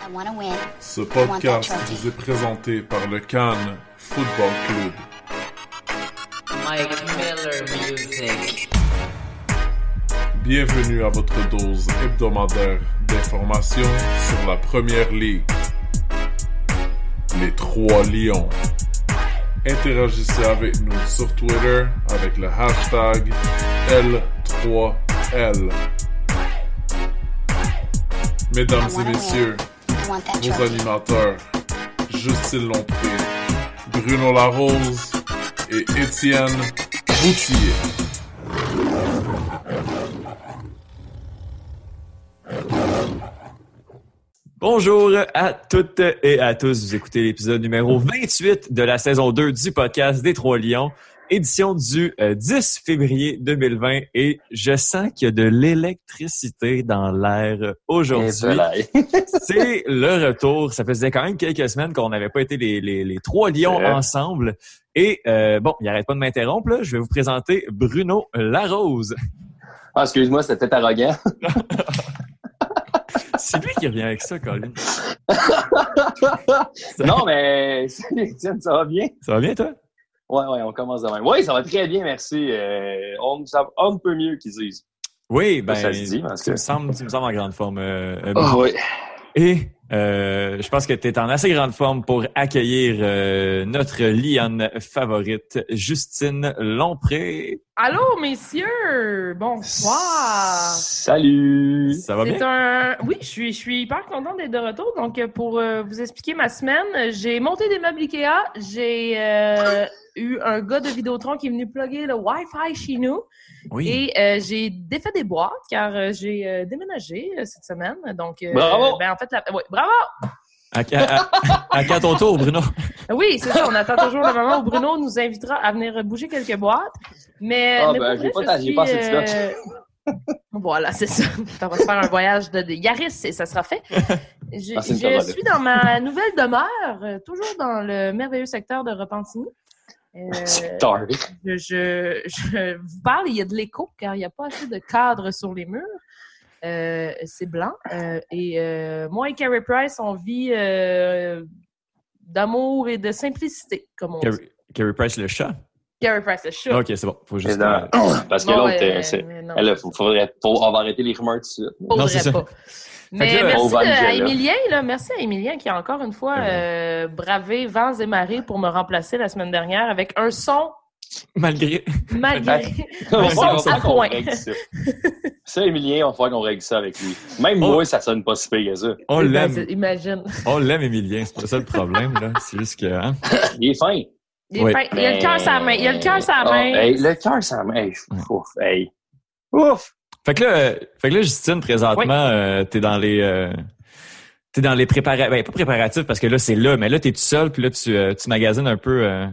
Ce I want that podcast vous est présenté par le Cannes Football Club. Mike Miller Music. Bienvenue à votre dose hebdomadaire d'informations sur la première ligue. Les Trois Lions. Interagissez avec nous sur Twitter avec le hashtag L3L. Mesdames et messieurs, Trophy. animateurs, Justine Lompré, Bruno Larose et Étienne Boutier. Bonjour à toutes et à tous. Vous écoutez l'épisode numéro 28 de la saison 2 du podcast des Trois Lions, édition du euh, 10 février 2020. Et je sens qu'il y a de l'électricité dans l'air aujourd'hui. C'est le retour. Ça faisait quand même quelques semaines qu'on n'avait pas été les, les, les Trois Lions ensemble. Et euh, bon, il n'arrête pas de m'interrompre. Je vais vous présenter Bruno Larose. Ah, excuse-moi, c'était arrogant. C'est lui qui revient avec ça, Colin. non, mais ça va bien? Ça va bien, toi? Ouais, ouais, on commence de même. Oui, ça va très bien, merci. Euh, on, ça, va un peu mieux qu'ils disent. Oui, ben, Ça se dit, parce tu, que- me sembles, tu me sembles en grande forme. euh, euh, Ah oui. Et euh, je pense que tu es en assez grande forme pour accueillir euh, notre lionne favorite, Justine Lompré. Allô, messieurs! Bonsoir! Salut! Ça va C'est bien? un... Oui, je suis, je suis hyper contente d'être de retour. Donc, euh, pour euh, vous expliquer ma semaine, j'ai monté des meubles Ikea. J'ai euh, eu un gars de Vidéotron qui est venu plugger le Wi-Fi chez nous. Oui. Et euh, j'ai défait des boîtes car euh, j'ai euh, déménagé euh, cette semaine. Donc, euh, Bravo! Ben, en fait, la... ouais, bravo! À, à- à- à quand ton tour, Bruno? Oui, c'est ça. On attend toujours le moment où Bruno nous invitera à venir bouger quelques boîtes. Mais, Ah, mais ben, pour j'ai vrai, pas je suis, pas assez de euh, Voilà, c'est ça. On va se faire un voyage de, de Yaris et ça sera fait. Je, Ah, je Corolla. suis dans ma nouvelle demeure, toujours dans le merveilleux secteur de Repentigny. Euh, je, je, je vous parle, il y a de l'écho car il n'y a pas assez de cadres sur les murs. Euh, c'est blanc. Euh, et euh, moi et Carrie Price, on vit euh, d'amour et de simplicité, comme on dit. Carrie, Price, le chat? Carrie Price, le chat. Ok, c'est bon. Faut juste. dans- euh, Parce que Bon, l'autre, ouais, euh. Elle, faut- faudrait, faut- on va arrêter les rumeurs tout de suite. Faudrait Non, c'est ça. pas. Mais merci le à dire, là. Emilien, là. Merci à Emilien qui a encore une fois euh, bravé vents et marées pour me remplacer la semaine dernière avec un son malgré. malgré. On va qu'on point. règle ça. Ça, Emilien, on va falloir qu'on règle ça avec lui. Même Oh. moi, ça sonne pas si pire que ça. On l'aime. Imagine. On l'aime, Emilien. C'est pas ça le problème, là. C'est juste que. hein. Il est fin. Il, est Oui. fin. Il a le cœur sur la main. Il a le cœur sur la Ah, main. hey, le cœur, ça main. Hey, ouf, hey. Ouf! Fait que là, euh, fait que là Justine, présentement, euh, t'es dans les. euh, T'es dans les préparatifs, ben pas préparatifs parce que là c'est là, mais là t'es tout seul puis là tu, euh, tu magasines un peu. euh,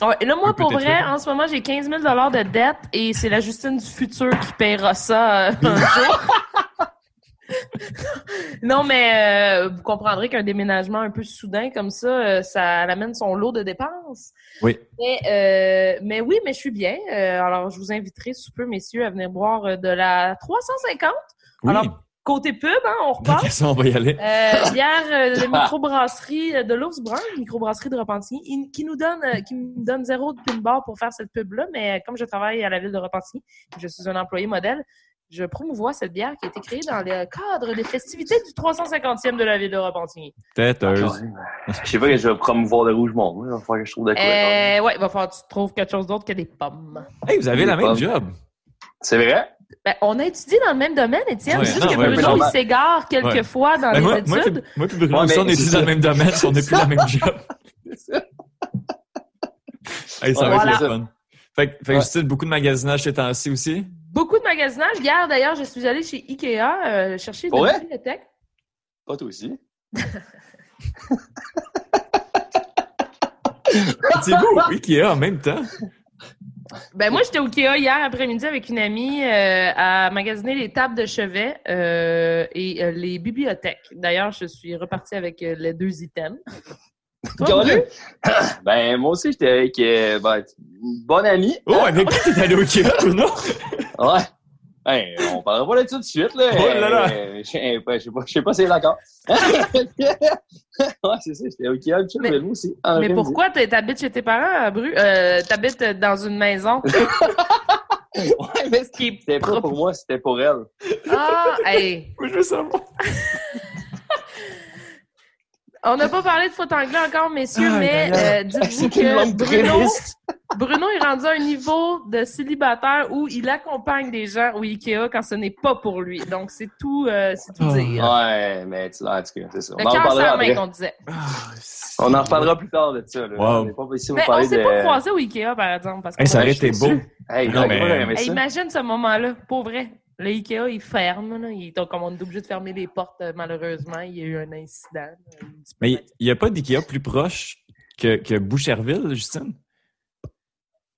Ouais, là, moi, pour vrai, trucs. en ce moment, j'ai 15 000 de dette et c'est la Justine du futur qui paiera ça euh, un jour. Non, mais euh, vous comprendrez qu'un déménagement un peu soudain comme ça, euh, ça amène son lot de dépenses. Oui. Mais, euh, mais oui, mais je suis bien. Euh, alors, je vous inviterai sous peu, messieurs, à venir boire de la 350. Oui. Alors, côté pub, hein, on repart. quel sens on va y aller? Euh, bière de microbrasserie euh, de l'Ours Brun, microbrasserie de Repentigny, qui nous donne, qui me donne zéro de pin bar pour faire cette pub-là, mais comme je travaille à la ville de Repentigny, je suis un employé modèle, je promouvois cette bière qui a été créée dans le cadre des festivités du 350e de la ville de Repentigny. Têteuse. Je sais pas que je vais promouvoir le rouge monde. Il va falloir que je trouve de quoi. Euh, ouais, il va falloir que tu trouves quelque chose d'autre que des pommes. Hey, vous avez la Des même pommes. job. C'est vrai? Ben, on a étudié dans le même domaine, Étienne. Ouais, c'est juste non, que ouais, Bruno, il s'égare quelques Ouais. fois dans Ben, les moi, moi, études. moi, puis Bruno, Ouais, mais on ici dans le même domaine, on n'est plus dans le même job. Hey, ça va être le fun. Fait, que- fait que. Justine, beaucoup de magasinage ces temps-ci aussi. Beaucoup de magasinage. Hier, d'ailleurs, je suis allée chez Ikea euh, chercher de Ouais? la bibliothèque. Pas toi aussi. C'est-vous Ikea en même temps? Ben moi, j'étais au Ikea hier après-midi avec une amie euh, à magasiner les tables de chevet euh, et euh, les bibliothèques. D'ailleurs, je suis repartie avec euh, les deux items. Toi? Ben, moi aussi, j'étais avec euh, ben, une bonne amie. Oh, avec qui t'es allé au Ikea, Bruno? Ouais. Hey, on parlera pas de ça tout de suite, là. Oh là là. Euh, Je sais pas, je sais pas, je sais pas si c'est d'accord. ouais, c'est ça, j'étais au Ikea, le Mais- aussi. en Mais pourquoi t'es- t'habites chez tes parents, Bru? Euh, t'habites dans une maison? Ouais, mais c'était pas pour moi, c'était pour elle. Ah, hey! Moi, je veux savoir. On n'a pas parlé de foot anglais encore, messieurs, Ah, mais d'ailleurs. euh, dites-vous que Bruno. Bruno est rendu à un niveau de célibataire où il accompagne des gens au Ikea quand ce n'est pas pour lui. Donc, c'est tout, euh, c'est tout Oh. dire. Ouais, mais tu en tout cas, c'est ça. Le On en cœur main après. qu'on disait. On en reparlera plus tard de ça. Là. Wow. On n'est pas ici pour Mais on parler s'est de... pas croisés au Ikea, par exemple. Parce que Hey, ça aurait je été suis beau. dessus. Hey, Non, non, mais- mais... Hey, ça. imagine ce moment-là, pour vrai. Le Ikea, il ferme. Là. Il est comme on est obligé de fermer les portes, euh, malheureusement. Il y a eu un incident. là. Mais il n'y a pas d'Ikea plus proche que, que Boucherville, Justine?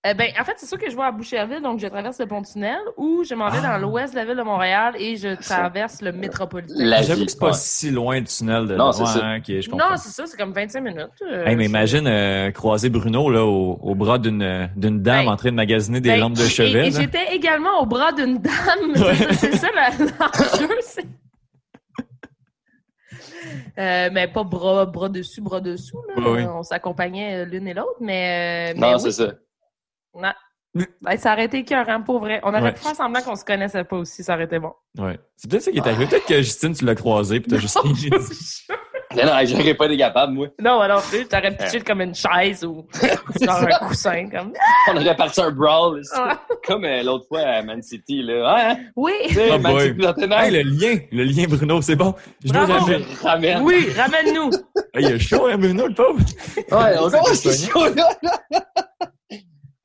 Eh ben, en fait, c'est sûr que je vais à Boucherville, donc je traverse le pont-tunnel, ou je m'en vais Ah. dans l'ouest de la ville de Montréal et je traverse le métropolitain. J'avoue que c'est pas ouais. si loin du tunnel de Non, c'est ça. Je comprends. Non, c'est ça, c'est comme 25 minutes. euh, Hey, mais imagine euh, croiser Bruno là, au, au bras d'une d'une dame Ben, en train de magasiner des Ben, lampes de et- chevet. Et, j'étais également au bras d'une dame. Ouais. C'est ça- l'enjeu. c'est- Euh, mais pas bras, bras dessus, bras dessous. Là. On s'accompagnait l'une et l'autre, mais, euh, mais Non, oui. c'est ça. Non. Ben, ça aurait été écœurant, pour vrai. On aurait Ouais. pu faire semblant qu'on se connaissait pas aussi, ça aurait été bon. Ouais. C'est peut-être ça qui est arrivé. Peut-être que Justine, tu l'as croisé puis t'as juste dit, Mais non, j'aurais pas été capable, moi. non, alors plus, t'aurais pitché comme une chaise ou genre un coussin. Comme... On aurait parti un brawl. Ah. comme euh, l'autre fois à Man City. Là. Ouais, hein? Oui, Oh Man boy. City Tottenham. Hey, le lien, le lien Bruno, c'est bon. Je dois Bravo. jamais- Ramène. oui, ramène-nous. Hey, il a chaud, hein, Bruno, le pauvre? Ouais, on c'est chaud, là.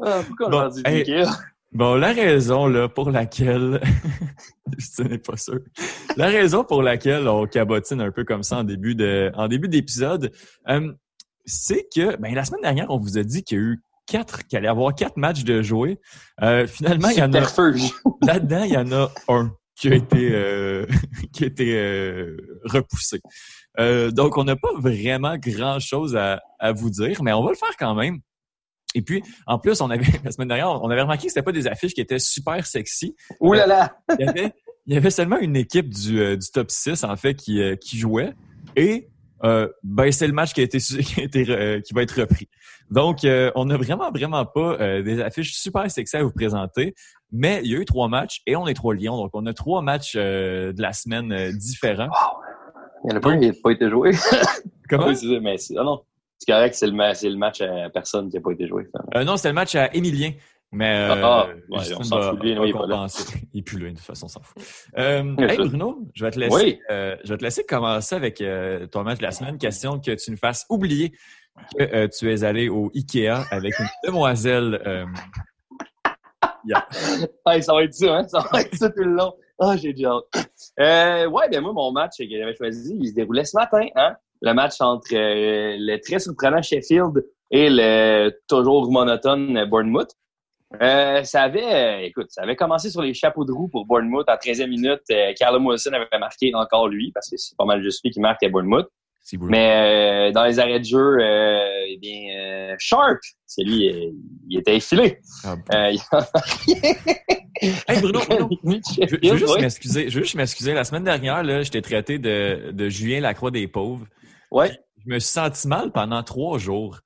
Ah, pourquoi on Bon, a dit hey. Bon, la raison là, pour laquelle. Je n'est pas sûr. La raison pour laquelle on cabotine un peu comme ça en début de, en début d'épisode, euh, c'est que ben, la semaine dernière, on vous a dit qu'il y a eu quatre, qu'il allait y avoir quatre matchs de jouer. Euh, finalement, il y en a là-dedans, il y en a un qui a été euh, qui a été euh, repoussé. Donc, on n'a pas vraiment grand-chose à, à vous dire, mais on va le faire quand même. Et puis, en plus, on avait la semaine dernière, on avait remarqué que c'était pas des affiches qui étaient super sexy. Ouh là là. Il y avait, il y avait seulement une équipe du, euh, du top 6, en fait, qui, euh, qui jouait. Et euh, ben, c'est le match qui a été, qui, a été, euh, qui va être repris. Donc, euh, on n'a vraiment, vraiment pas euh, des affiches super sexy à vous présenter. Mais il y a eu trois matchs et on est trois lions. Donc, on a trois matchs euh, de la semaine euh, différents. Il y en a pas un qui n'a pas été joué. Comment? Ça, mais ah non. C'est correct, c'est le, ma- c'est le match à personne qui n'a pas été joué. Euh, non, c'était le match à Émilien. Mais euh, Ah, ouais, on s'en fout lui, il est pas là. Il est plus là, de toute façon, on s'en fout. Euh, C'est hey. Bruno, je vais te laisser, Oui. euh, je vais te laisser commencer avec ton match de la semaine. Question que tu nous fasses oublier que tu es allé au Ikea avec une demoiselle. Hey, ça va être ça, hein? Ça va être ça tout le long. Ah, j'ai déjà hâte. Ouais, ben moi, mon match que j'avais choisi, il se déroulait ce matin, hein? Le match entre euh, le très surprenant Sheffield et le toujours monotone Bournemouth. Euh, ça avait, euh, écoute, ça avait commencé sur les chapeaux de roue pour Bournemouth à 13e minute. Euh, Callum Wilson avait marqué encore lui, parce que c'est pas mal juste lui qui marque à Bournemouth. Mais euh, dans les arrêts de jeu, euh, eh bien, euh, Sharp, c'est lui, euh, il était effilé. Ah, Euh, il Hey Bruno, Bruno, je, je veux juste m'excuser. Je veux juste m'excuser. La semaine dernière, là, t'ai traité de, de Julien Lacroix des pauvres. Ouais. Je me suis senti mal pendant trois jours.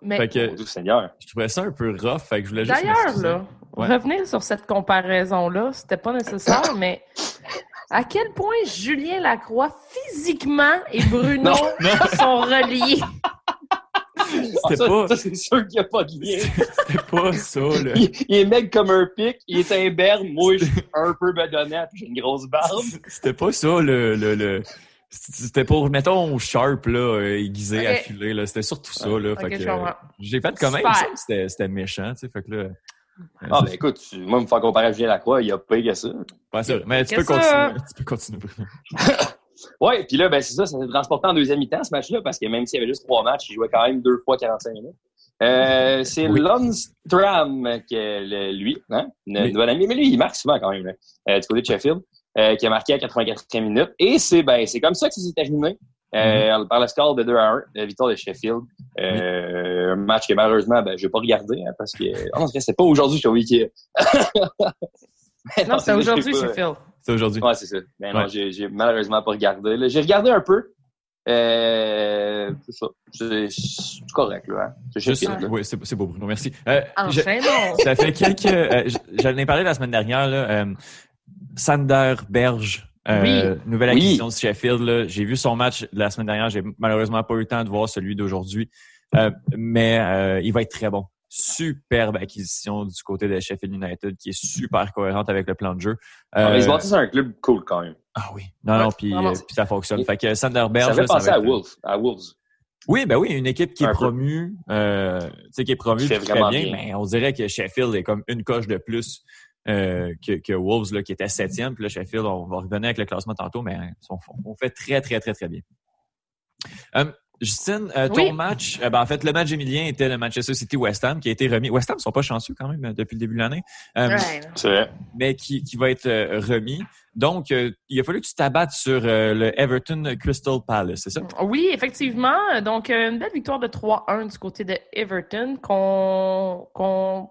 Mais Fait que Mon Dieu Seigneur. je trouvais ça un peu rough. Fait que je voulais juste d'ailleurs, là, Ouais. revenir sur cette comparaison-là, c'était pas nécessaire, mais à quel point Julien Lacroix, physiquement, et Bruno Non. sont reliés? Ah, ça, pas, ça, c'est sûr qu'il n'y a pas de lien. c'était pas ça, là. Il, il est mec comme un pic, il est imberbe, moi je suis un peu bedonnant puis j'ai une grosse barbe. C'était pas ça, le, le, le- C'était pour, mettons, sharp, là, euh, aiguisé, Ok. affilé, là. C'était surtout ça, là. Fait que, euh, j'ai fait quand même c'était, c'était méchant, tu sais. Fait que là. Ah ben écoute, tu- moi me faire comparer à Julien Lacroix, il y a pas que ça. C'est vrai. Mais tu Que peux ça. continuer. Tu peux continuer. Ouais, puis là, ben, c'est ça, ça s'est transporté en deuxième mi-temps, ce match-là, parce que même s'il y avait juste trois matchs, il jouait quand même deux fois 45 minutes. Euh, c'est Oui. Lundstram, qui est le- lui, hein, notre Oui. nouvel ami, mais lui, il marque souvent quand même, là, euh, du côté de Sheffield, euh, qui a marqué à 84e minute. Et c'est ben, c'est comme ça que ça s'est terminé. euh, par le score de 2 à 1, la victoire de Sheffield. Euh, Un match que malheureusement, ben, je vais pas regarder hein, parce que oh, c'est pas aujourd'hui que oublié que. Non, c'est aujourd'hui, Sheffield. C'est aujourd'hui. Ouais, c'est ça. Mais non, Ouais. j'ai, j'ai malheureusement pas regardé. J'ai regardé un peu. Euh, c'est ça. C'est, correct, là. Hein? C'est oui, c'est beau, Bruno. Merci. Euh, je- Enchaînons. ça fait quelques. euh, J'en ai parlé la semaine dernière. Là, euh, Sander Berge, euh, nouvelle Oui. acquisition de Sheffield. J'ai vu son match de la semaine dernière. J'ai malheureusement pas eu le temps de voir celui d'aujourd'hui. Euh, mais euh, il va être très bon. Superbe acquisition du côté de Sheffield United qui est super cohérente avec le plan de jeu. Ah, mais ils se Euh, bâtissent un club cool quand même. ah oui. Non, non, puis euh, ça fonctionne. Fait que Sander Berge. Ça fait ça penser à. À Wolves. oui, ben oui, une équipe qui est Un promue, euh, tu sais, qui est promue bien, bien. mais on dirait que Sheffield est comme une coche de plus euh, que, que Wolves, là, qui était septième. Puis là, Sheffield, on va revenir avec le classement tantôt, mais on, on fait très, très, très, très bien. Euh, Justine, euh, ton Oui. match, euh, ben, en fait, le match Emilien était le Manchester City-West Ham qui a été remis. West Ham sont pas chanceux quand même depuis le début de l'année, euh, Ouais. C'est vrai. mais qui, qui va être euh, remis. Donc, euh, il a fallu que tu t'abattes sur euh, le Everton Crystal Palace, c'est ça? Oui, effectivement. Donc, euh, une belle victoire de 3-1 du côté de Everton. Qu'on. qu'on...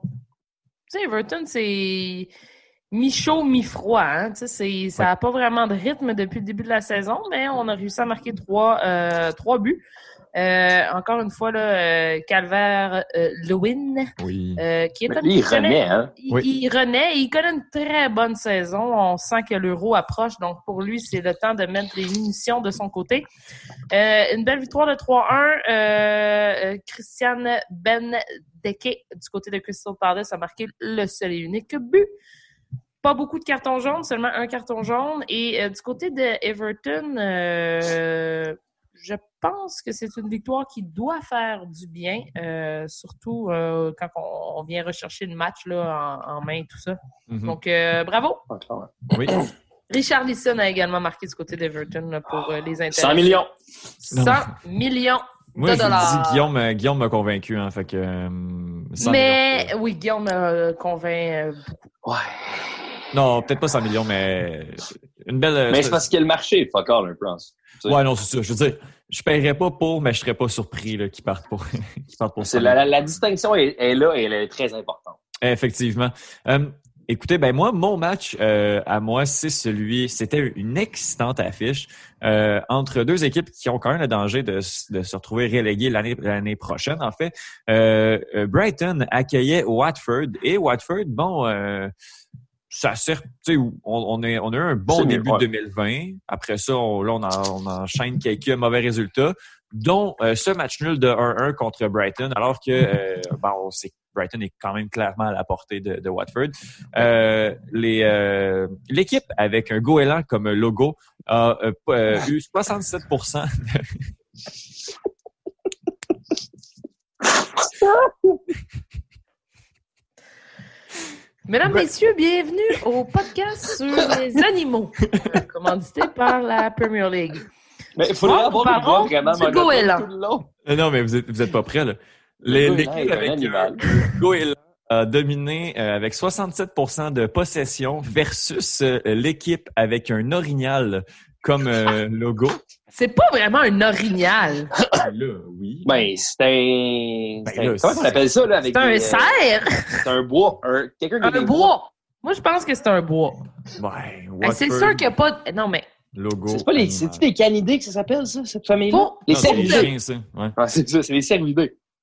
Tu sais, Everton, c'est mi-chaud, mi-froid. Hein? C'est- ça n'a pas vraiment de rythme depuis le début de la saison, mais on a réussi à marquer trois, euh, trois buts. Euh, encore une fois, là, euh, Calvaire euh, Lewin, Oui. euh, qui est Mais un- lui, il connaît- renaît, hein. il, Oui. il renaît et il connaît une très bonne saison. On sent que l'euro approche, donc pour lui, c'est le temps de mettre les munitions de son côté. Euh, une belle victoire de 3-1. Euh, euh, Christiane Bendeke du côté de Crystal Palace a marqué le seul et unique but. Pas beaucoup de cartons jaunes, seulement un carton jaune. Et euh, du côté de Everton, euh, je pense que c'est une victoire qui doit faire du bien, euh, surtout euh, quand on, on vient rechercher le match là, en, en main et tout ça. Mhm. Donc, euh, bravo. Oui. Richard Lisson a également marqué du côté d'Everton pour euh, les intérêts. 100 millions. 100 millions Moi, de je vous dollars. dis, Guillaume, Guillaume m'a convaincu, hein, fait que... euh, 100 Mais millions, oui, Guillaume me convainc euh, beaucoup. Ouais. Non, peut-être pas 100 millions, mais une belle... euh, Mais c'est parce qu'il y a le marché, fuck all, un peu. tu sais. Ouais, non, c'est ça. Je veux dire, je paierais pas pour, mais je serais pas surpris qu'ils partent pour, partent 100 la, la, la distinction est, est là et elle est très importante. Effectivement. Euh, écoutez, ben moi, mon match euh, à moi, c'est celui. C'était une excitante affiche euh, entre deux équipes qui ont quand même le danger de, se retrouver reléguées l'année l'année prochaine. En fait, Brighton accueillait Watford et Watford, bon. Ça sert, tu sais, on, on, est, on a eu un bon mieux, début ouais. 2020. Après ça, on, là, on, en- on enchaîne quelques mauvais résultats, dont euh, ce match nul de 1-1 contre Brighton, alors que euh, ben, on sait que Brighton est quand même clairement à la portée de, de Watford. Euh, l'équipe avec un goéland comme logo a eu 67% de... Mesdames, Ben- messieurs, bienvenue au podcast sur les animaux, euh, commandité par la Premier League. Mais il faudrait Bon, avoir une voix vraiment tout le long. Euh, Non, mais vous êtes, vous êtes pas prêts, là. Les- Le goéland L'équipe avec animal. un goéland a dominé euh, avec 67% de possession versus euh, l'équipe avec un orignal comme euh, logo. C'est pas vraiment un orignal. Ah, là, oui. Ben, c'est un. Ben c'est là, comment c'est- on appelle ça, là? avec C'est un des, euh, cerf. C'est un bois. Un, quelqu'un qui a Un bois. Moi, je pense que c'est un bois. Ouais, Ben, c'est sûr qu'il n'y a pas de... Non, mais Logo. C'est pas les. C'est-tu des canidés que ça s'appelle, ça, cette famille-là? Pour- Les c'est cervidés. chiens, ça. Ouais. Ah, c'est ça, c'est les cervidés.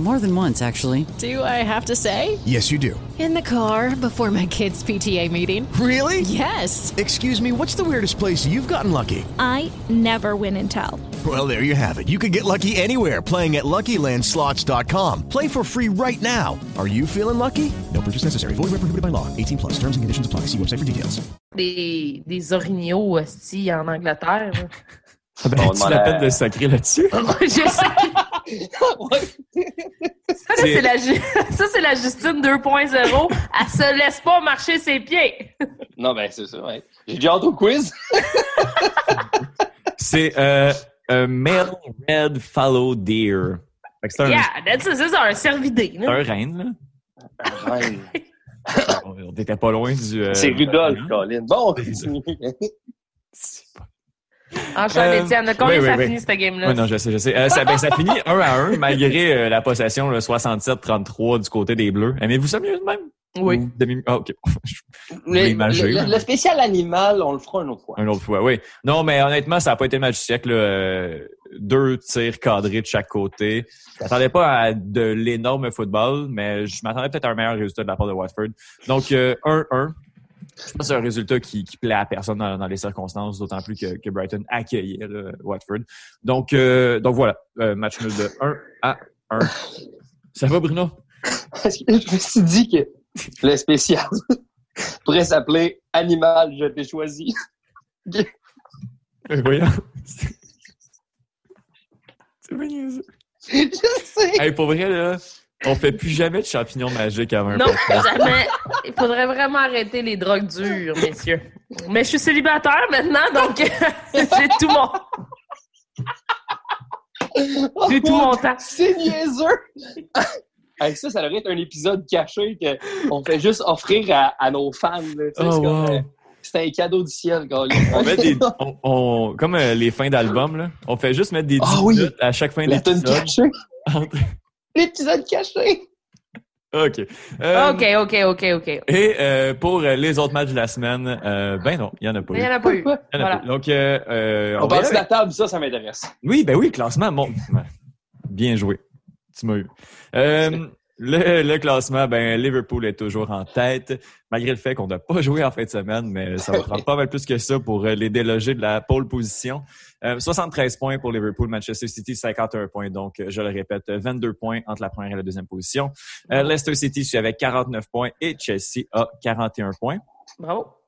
More than once, actually. Do I have to say? Yes, you do. In the car before my kids' PTA meeting. Really? Yes. Excuse me, what's the weirdest place you've gotten lucky? I never win and tell. Well, there you have it. You can get lucky anywhere playing at LuckyLandSlots.com. Play for free right now. Are you feeling lucky? No purchase necessary. Void where prohibited by law. 18 plus. Terms and conditions apply. See website for details. Des, des orignaux hosties en Angleterre. là. Ah ben, On tu demande la peine de sacrer là-dessus? Je sais. Ça, c'est la, Ju- la Justine 2.0. Elle se laisse pas marcher ses pieds. Non, ben, c'est ça, ouais. J'ai déjà hâte au quiz. C'est euh, un male red fallow deer. C'est un, Yeah, c'est un cervidé. c'est là. un reine, là. Ouais. On était pas loin du... euh, C'est Rudolph, hein? Colin. Bon. C'est pas- Enchaîne, Euh, Étienne. Combien oui, oui, ça oui. finit, cette game-là? Ouais, non, je sais, je sais. Euh, ça, ben, ça finit 1 à 1, malgré euh, la possession, le 67-33 du côté des Bleus. Aimez-vous ça mieux de même? Oui. Ou demi- Ah, OK. Le, imagé, le- spécial animal, on le fera une autre fois. Une autre fois, oui. Non, mais honnêtement, ça n'a pas été le match du siècle. là. Euh, deux tirs cadrés de chaque côté. Je m'attendais pas à de l'énorme football, mais je m'attendais peut-être à un meilleur résultat de la part de Watford. Donc, euh, 1-1. Je pense que c'est un résultat qui, qui plaît à personne dans, dans les circonstances, d'autant plus que, que Brighton accueillait là, Watford. Donc, euh, donc voilà, euh, match nul de 1 à 1. Ça va, Bruno? Parce que je me suis dit que le spécial pourrait s'appeler Animal, je t'ai choisi. Euh, Voyons. C'est bien je sais. Hey, pour vrai, là, on fait plus jamais de champignons magiques avant un Non, jamais. Il faudrait vraiment arrêter les drogues dures, messieurs. Mais je suis célibataire maintenant, donc j'ai tout mon, j'ai tout mon temps. C'est niaiseux! Avec ça, ça devrait être un épisode caché qu'on fait juste offrir à, à nos fans. Oh, c'est comme, wow. euh, c'est un cadeau du ciel, Colin. On met des, on, on- comme euh, les fins d'album, là. On fait juste mettre des 10 Ah oui. à chaque fin d'épisode. L'épisode caché. OK. Euh, OK, OK, OK, OK. Et euh, pour les autres matchs de la semaine, euh, ben non, il n'y en a pas Mais il eu. n'y en a pas eu. Il y en a Voilà. pas eu. Donc, On on parle de la table, ça, ça m'intéresse. Oui, ben oui, classement. Bon, bien joué. Tu m'as eu. Euh, le, le classement, ben Liverpool est toujours en tête, malgré le fait qu'on n'a pas joué en fin de semaine, mais ça va prendre pas mal plus que ça pour les déloger de la pole position. Euh, 73 points pour Liverpool, Manchester City 51 points, donc euh, je le répète, 22 points entre la première et la deuxième position. Euh, Leicester City suit avec 49 points et Chelsea a 41 points. Bravo.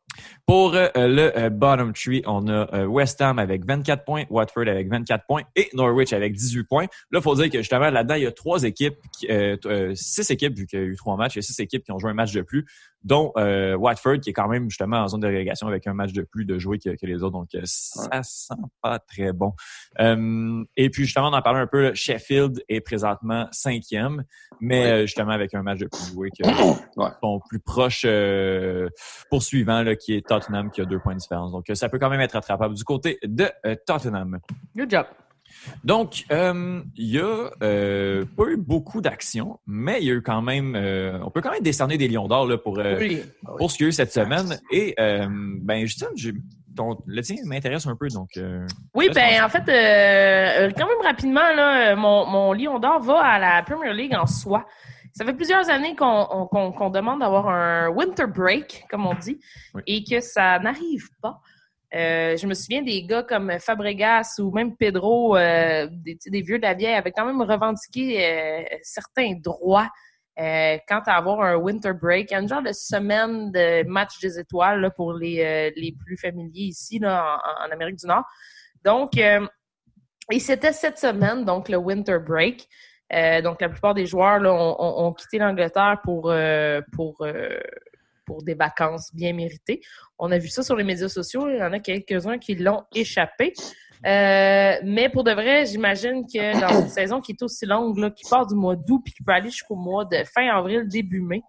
Pour euh, le euh, bottom tree, on a euh, West Ham avec 24 points, Watford avec 24 points et Norwich avec 18 points. Là, il faut dire que justement, là-dedans, il y a trois équipes, qui, euh, euh, six équipes, vu qu'il y a eu trois matchs, il y a six équipes qui ont joué un match de plus, dont euh, Watford, qui est quand même justement en zone de relégation avec un match de plus de jouer que, que les autres. Donc, euh, ça sent pas très bon. Euh, et puis, justement, on en parlait un peu, Sheffield est présentement cinquième, mais euh, justement avec un match de plus joué que son plus proche euh, poursuivant, là, qui est Tottenham, qui a deux points de différence. Donc, euh, ça peut quand même être attrapable du côté de euh, Tottenham. Good job. Donc, euh, il y a euh, pas eu beaucoup d'actions, mais il y a eu quand même, euh, on peut quand même décerner des lions d'or là, pour, euh, Oui. pour ce qu'il y a eu cette semaine. Et, euh, ben, Justine, j'ai- ton, le tien m'intéresse un peu, donc... euh, Oui, ben en fait, quand même rapidement, là, mon, mon Lion d'or va à la Premier League en soi. Ça fait plusieurs années qu'on on- qu'on- qu'on demande d'avoir un winter break, comme on dit, Oui. et que ça n'arrive pas. Euh, je me souviens des gars comme Fabregas ou même Pedro, euh, des, vieux de la vieille, avaient quand même revendiqué euh, certains droits quant à avoir un winter break, un genre de semaine de match des étoiles pour les, les plus familiers ici là, en, Amérique du Nord. Donc, et c'était cette semaine, donc le winter break. Donc, la plupart des joueurs ont, quitté l'Angleterre pour, pour, pour des vacances bien méritées. On a vu ça sur les médias sociaux. Il y en a quelques-uns qui l'ont échappé. Euh, mais pour de vrai, j'imagine que dans une saison qui est aussi longue, là, qui part du mois d'août puis qui peut aller jusqu'au mois de fin avril, début mai,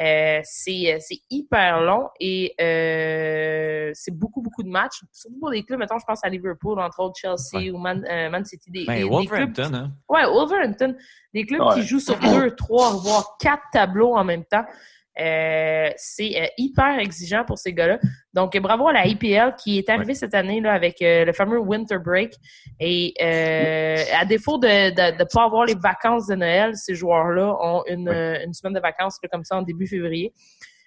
euh, c'est c'est hyper long et euh, c'est beaucoup, beaucoup de matchs. Surtout pour des clubs, mettons, je pense à Liverpool, entre autres Chelsea Ouais. ou Man, euh, Man City. Des, Ben, des- des Wolverhampton, clubs- hein. Ouais, Wolverhampton. Des clubs Ouais. qui jouent sur deux, trois, voire quatre tableaux en même temps. Euh, c'est euh, hyper exigeant pour ces gars-là. Donc, bravo à la IPL qui est arrivée cette année là, avec euh, le fameux Winter Break. Et à défaut de ne de, pas avoir les vacances de Noël, ces joueurs-là ont une, une semaine de vacances comme ça en début février.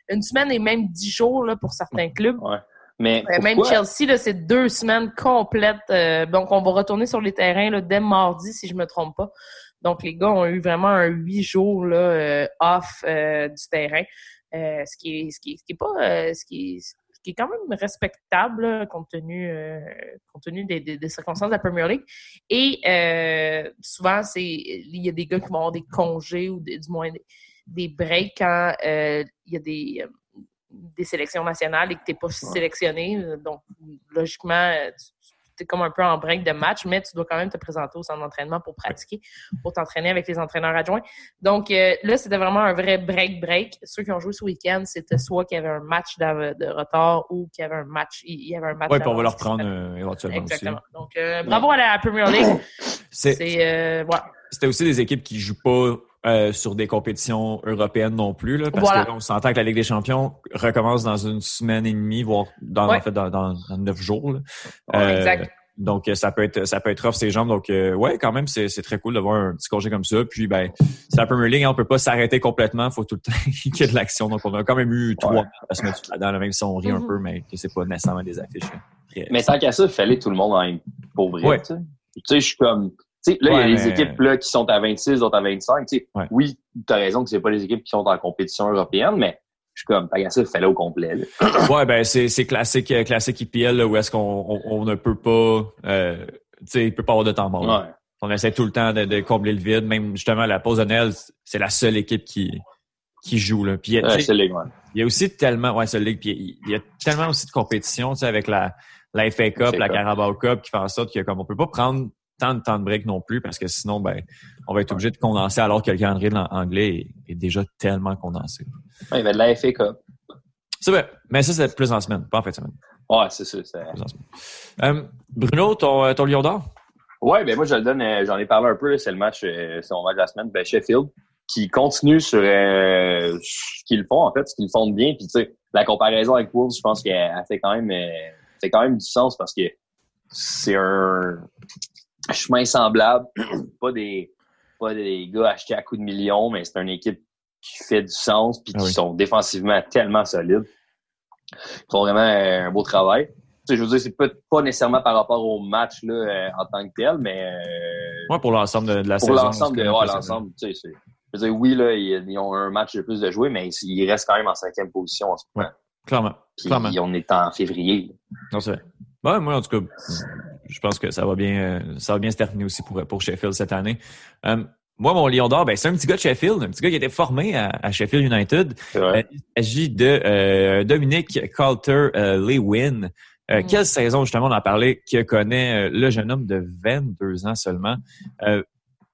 Une semaine et même dix jours là, pour certains clubs. Mais même Chelsea, c'est deux semaines complètes. donc, on va retourner sur les terrains là, dès mardi, si je me trompe pas. Donc, les gars ont eu vraiment un huit jours là, euh, off euh, du terrain, euh, ce, qui est, ce, qui est, ce qui est pas... ce qui est, ce qui est quand même respectable compte tenu, compte tenu des, des, circonstances de la Premier League. Et souvent, c'est il y a des gars qui vont avoir des congés ou du moins des, breaks quand il y a des, des sélections nationales et que tu n'es pas sélectionné. Donc, logiquement, es comme un peu en break de match, mais tu dois quand même te présenter au centre d'entraînement pour pratiquer, pour t'entraîner avec les entraîneurs adjoints. Donc euh, là, c'était vraiment un vrai break-break. Ceux qui ont joué ce week-end, c'était soit qu'il y avait un match de, retard ou qu'il y avait un match. Il y avait un match. Oui, puis on va le reprendre euh, éventuellement Exactement. Donc euh, bravo à la Premier League. C'était aussi des équipes qui jouent pas euh, sur des compétitions européennes non plus, là, parce que on s'entend que la Ligue des Champions recommence dans une semaine et demie, voire dans, en fait dans, dans, neuf jours. Euh, exact. Donc ça peut être ça peut être rough ces jambes. Donc euh, ouais, quand même c'est très cool d'avoir un petit congé comme ça. Puis ben c'est la Premier League, hein, on peut pas s'arrêter complètement. Faut tout le temps qu'il y ait de l'action. Donc on a quand même eu trois ouais. à se mettre là-dedans, même si on rit un mm-hmm. peu, mais que c'est pas nécessairement des affiches. mais tant qu'à ça, il fallait que tout le monde en vrai. Tu sais, je suis comme là, il y a les équipes là, qui sont à 26, d'autres à 25. Oui, tu as raison que c'est pas les équipes qui sont en compétition européenne, mais je suis comme, ça, fais-le au complet. ouais, ben c'est, c'est classique, euh, classique IPL là, où est-ce qu'on on, ne peut pas, euh, tu sais, il peut pas avoir de temps mort. Ouais. On essaie tout le temps de, de, combler le vide. Même justement, la pause de Noël, c'est la seule équipe qui qui joue là. Puis, ouais, c'est ligue, ouais. il y a aussi tellement, ouais, c'est ligue. Puis il y a tellement aussi de compétition, tu sais, avec la la FA Cup, la Carabao Cup, qui fait en sorte que comme on peut pas prendre tant de temps de break non plus parce que sinon, ben, on va être obligé de condenser alors que le calendrier anglais est, déjà tellement condensé. Ouais, il y avait de la FA Cup. C'est vrai. Mais ça, c'est plus en semaine, pas en fin de semaine. Ouais, c'est ça. Euh, Bruno, ton, euh, ton Lion d'Or? Ouais, ben moi, je le donne, euh, j'en ai parlé un peu, c'est le match, c'est mon match de la semaine, ben, Sheffield, qui continue sur ce qu'ils font, en fait, ce qu'ils font de bien. Puis, tu sais, la comparaison avec Wolves, je pense qu'elle fait quand même, fait quand même du sens parce que c'est un, chemin semblable. pas des pas des gars achetés à coups de millions, mais c'est une équipe qui fait du sens puis ah qui sont défensivement tellement solides. Ils font vraiment un beau travail. je veux dire, c'est pas, pas nécessairement par rapport au match là, euh, en tant que tel, mais euh, pour l'ensemble de, la saison. Pour l'ensemble de ouais, l'ensemble, tu sais, je veux dire, oui, là, ils, ont un match de plus de jouer, mais ils restent quand même en cinquième position en ce moment. clairement. Puis on est en février. Non, c'est vrai. Ouais, moi, en tout cas, je pense que ça va bien, euh, ça va bien se terminer aussi pour, pour Sheffield cette année. Euh, moi, mon Lion d'or, ben, c'est un petit gars de Sheffield, un petit gars qui a été formé à, Sheffield United. Euh, il s'agit de Dominique Calter Lewin. Mm. Quelle saison, justement, on en a parlé, qui connaît le jeune homme de 22 ans seulement.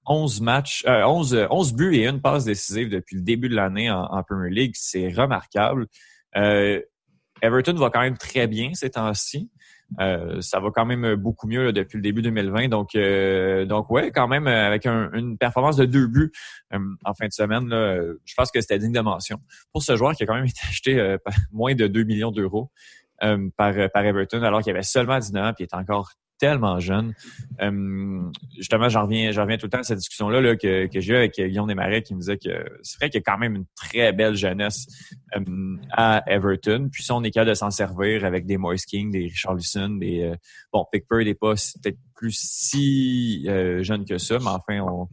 11 matchs, 11, 11 buts et une passe décisive depuis le début de l'année en, en, Premier League. C'est remarquable. Everton va quand même très bien ces temps-ci. Euh, ça va quand même beaucoup mieux depuis le début 2020. Donc, euh, donc ouais, quand même avec une performance de deux buts euh, en fin de semaine, je pense que c'était digne de mention pour ce joueur qui a quand même été acheté par moins de 2 millions d'euros par, par Everton, alors qu'il avait seulement 19 ans et il est encore tellement jeune. Euh, justement, j'en reviens, reviens tout le temps à cette discussion-là là, que, que j'ai eu avec Guillaume Desmarais qui me disait que c'est vrai qu'il y a quand même une très belle jeunesse euh, à Everton. Puis si on est capable de s'en servir avec des Moise King, des Richard Richarlison, des euh, bon, Pickford n'est pas peut-être plus si jeune que ça, mais enfin, on,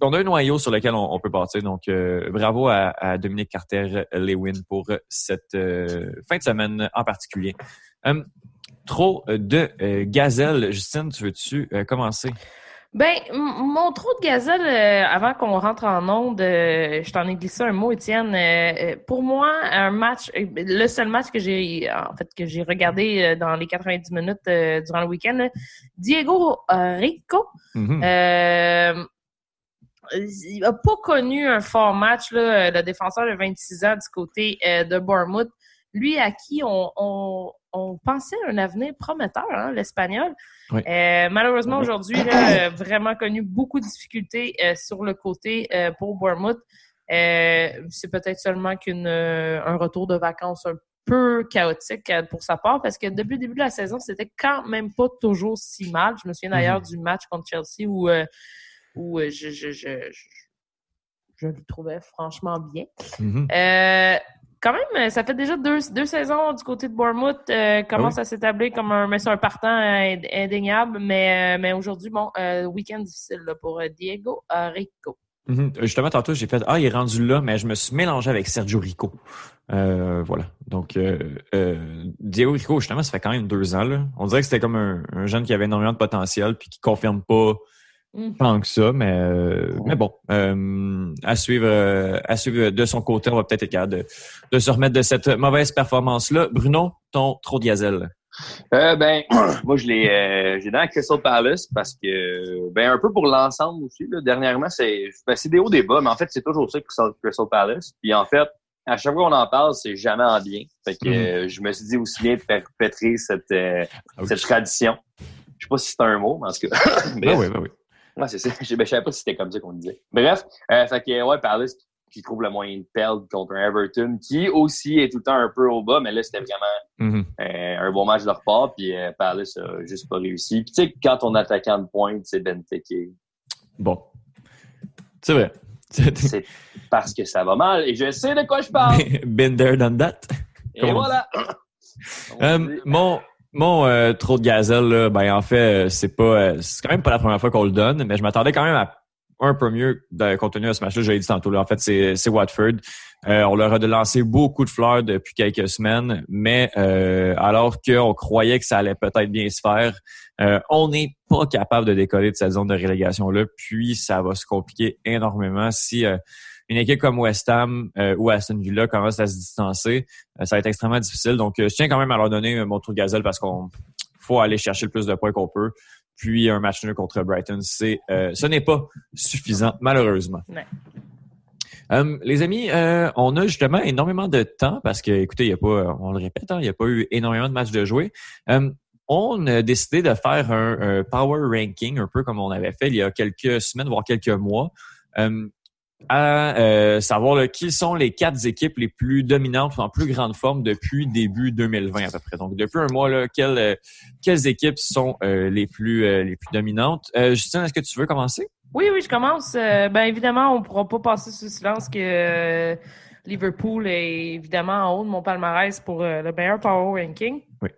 on a un noyau sur lequel on, peut partir. Donc, bravo à, à, Dominique Carter-Lewin pour cette fin de semaine en particulier trop de euh, gazelle. Justine, tu veux-tu euh, commencer? Ben, mon trop de gazelle, euh, avant qu'on rentre en onde, je t'en ai glissé un mot, Étienne. pour moi, un match, le seul match que j'ai, en fait, que j'ai regardé dans les 90 minutes durant le week-end, Diego Rico. Mm-hmm. il n'a pas connu un fort match, là, le défenseur de 26 ans du côté de Bournemouth. Lui à qui on on pensait un avenir prometteur, hein, l'Espagnol. Euh, malheureusement, aujourd'hui, il a vraiment connu beaucoup de difficultés euh, sur le côté euh, pour Bournemouth. Euh, c'est peut-être seulement qu'une euh, un retour de vacances un peu chaotique euh, pour sa part parce que depuis le début de la saison, c'était quand même pas toujours si mal. Je me souviens d'ailleurs Mhm. du match contre Chelsea où, euh, où euh, je, je, je, je, je le trouvais franchement bien. Mhm. Euh, quand même, ça fait déjà deux, deux saisons du côté de Bournemouth. Euh, commence oui. à s'établir comme un, mais un partant euh, ind- indéniable. Mais, euh, mais aujourd'hui, bon, euh, week-end difficile là, pour euh, Diego Rico. Mhm. Justement, tantôt, j'ai fait Ah, il est rendu là, mais je me suis mélangé avec Sergio Rico. Euh, voilà. Donc, euh, euh, Diego Rico, justement, ça fait quand même deux ans. Là. On dirait que c'était comme un, un jeune qui avait énormément de potentiel puis qui confirme pas Mm. tant que ça, mais, euh, mais bon, euh, à suivre, euh, à suivre de son côté, on va peut-être être capable de, de se remettre de cette mauvaise performance-là. Bruno, ton trop de gazelle. Euh, ben, moi, je l'ai, euh, j'ai dans Crystal Palace parce que, ben, un peu pour l'ensemble aussi, là, dernièrement, c'est, ben, c'est des hauts des bas, mais en fait, c'est toujours ça, Crystal, Crystal Palace. Puis, en fait, à chaque fois qu'on en parle, c'est jamais en bien. Fait que, Mhm. euh, je me suis dit aussi bien de perpétrer cette, euh, Ah cette tradition. Je sais pas si c'est un mot, mais en tout cas. Ah Bref. oui, bah oui. Ouais, c'est ça. Je, ben, je savais pas si c'était comme ça qu'on disait. Bref, euh, fait que, ouais, Palace qui trouve le moyen de perdre contre un Everton qui aussi est tout le temps un peu au bas, mais là, c'était vraiment Mhm. euh, un bon match de leur part, puis euh, Palace a juste pas réussi. Puis tu sais, quand ton attaquant de pointe, c'est Benteke, Bon. C'est vrai. c'est parce que ça va mal. Et je sais de quoi je parle. Been there, done that. Et on voilà. Euh, mon mon euh, trop de gazelle, là, ben en fait, euh, c'est pas euh, c'est quand même pas la première fois qu'on le donne, mais je m'attendais quand même à un peu mieux de, compte de ce match-là. J'avais dit tantôt, là, en fait, c'est c'est Watford. Euh, on leur a lancé beaucoup de fleurs depuis quelques semaines, mais euh, alors qu'on croyait que ça allait peut-être bien se faire, euh, on n'est pas capable de décoller de cette zone de relégation-là, puis ça va se compliquer énormément si euh, une équipe comme West Ham euh, ou Aston Villa commence à se distancer. Euh, ça va être extrêmement difficile. Donc, euh, je tiens quand même à leur donner mon tour de gazelle parce qu'on faut aller chercher le plus de points qu'on peut. Puis un match nul contre Brighton, c'est ce n'est pas suffisant, malheureusement. Ouais. Euh, les amis, euh, on a justement énormément de temps parce que, écoutez, il y a pas, on le répète, hein, il n'y a pas eu énormément de matchs de jouer. Euh, on a décidé de faire un, un power ranking, un peu comme on avait fait il y a quelques semaines, voire quelques mois, à euh, savoir là, qui sont les quatre équipes les plus dominantes ou en plus grande forme depuis début 2020 à peu près. Donc, depuis un mois, là, quelles, euh, quelles équipes sont euh, les plus les plus dominantes? Justine, est-ce que tu veux commencer? Oui, oui, je commence. Ben évidemment, on ne pourra pas passer sous silence que Liverpool est évidemment en haut de mon palmarès pour le meilleur power ranking. Oui.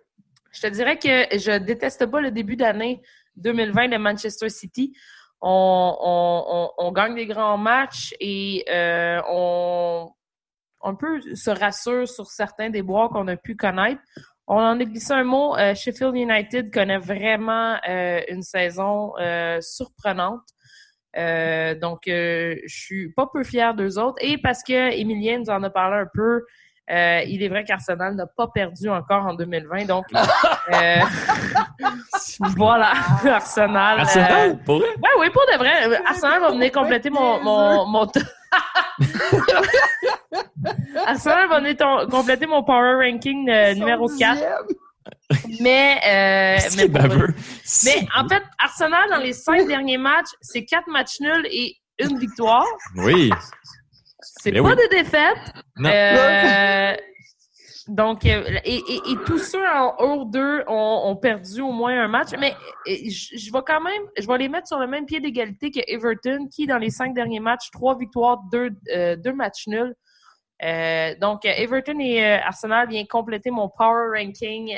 Je te dirais que je déteste pas le début d'année 2020 de Manchester City. On, gagne des grands matchs et euh, on un peu se rassure sur certains des bois qu'on a pu connaître. On en a glissé un mot. euh, Sheffield United connaît vraiment euh, une saison surprenante. Donc, je suis pas peu fière d'eux autres. Et parce que Emilien nous en a parlé un peu, euh, il est vrai qu'Arsenal n'a pas perdu encore en 2020. Donc, euh, voilà, Arsenal. Arsenal, euh, pour vrai? Ouais, oui, pour de vrai. Arsenal va venir compléter mon, mon, mon Arsenal va venir ton- compléter mon power ranking euh, numéro 4. Mais, euh, mais, baveux? mais en fait, Arsenal, dans les cinq derniers matchs, c'est quatre matchs nuls et une victoire. Oui. C'est Mais pas oui. des défaites. Non. Euh, donc, euh, et, et, et tous ceux en haut 2 ont, ont perdu au moins un match. Mais euh, je, je vais quand même, je vais les mettre sur le même pied d'égalité que Everton, qui, dans les cinq derniers matchs, trois victoires, deux, euh, deux matchs nuls. Euh, donc, Everton et Arsenal viennent compléter mon power ranking.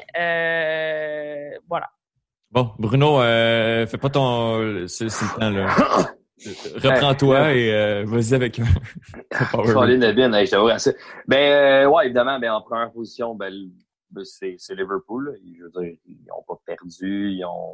Voilà. Bon, Bruno, fais pas ton. C'est c'est le temps, là. Reprends-toi et euh, vas-y avec Colin rank. Levin, hey, je t'avoue. Ben, euh, ouais, évidemment, ben, en première position, ben, ben, c'est, Liverpool. Je veux dire, ils n'ont pas perdu. Ils ont,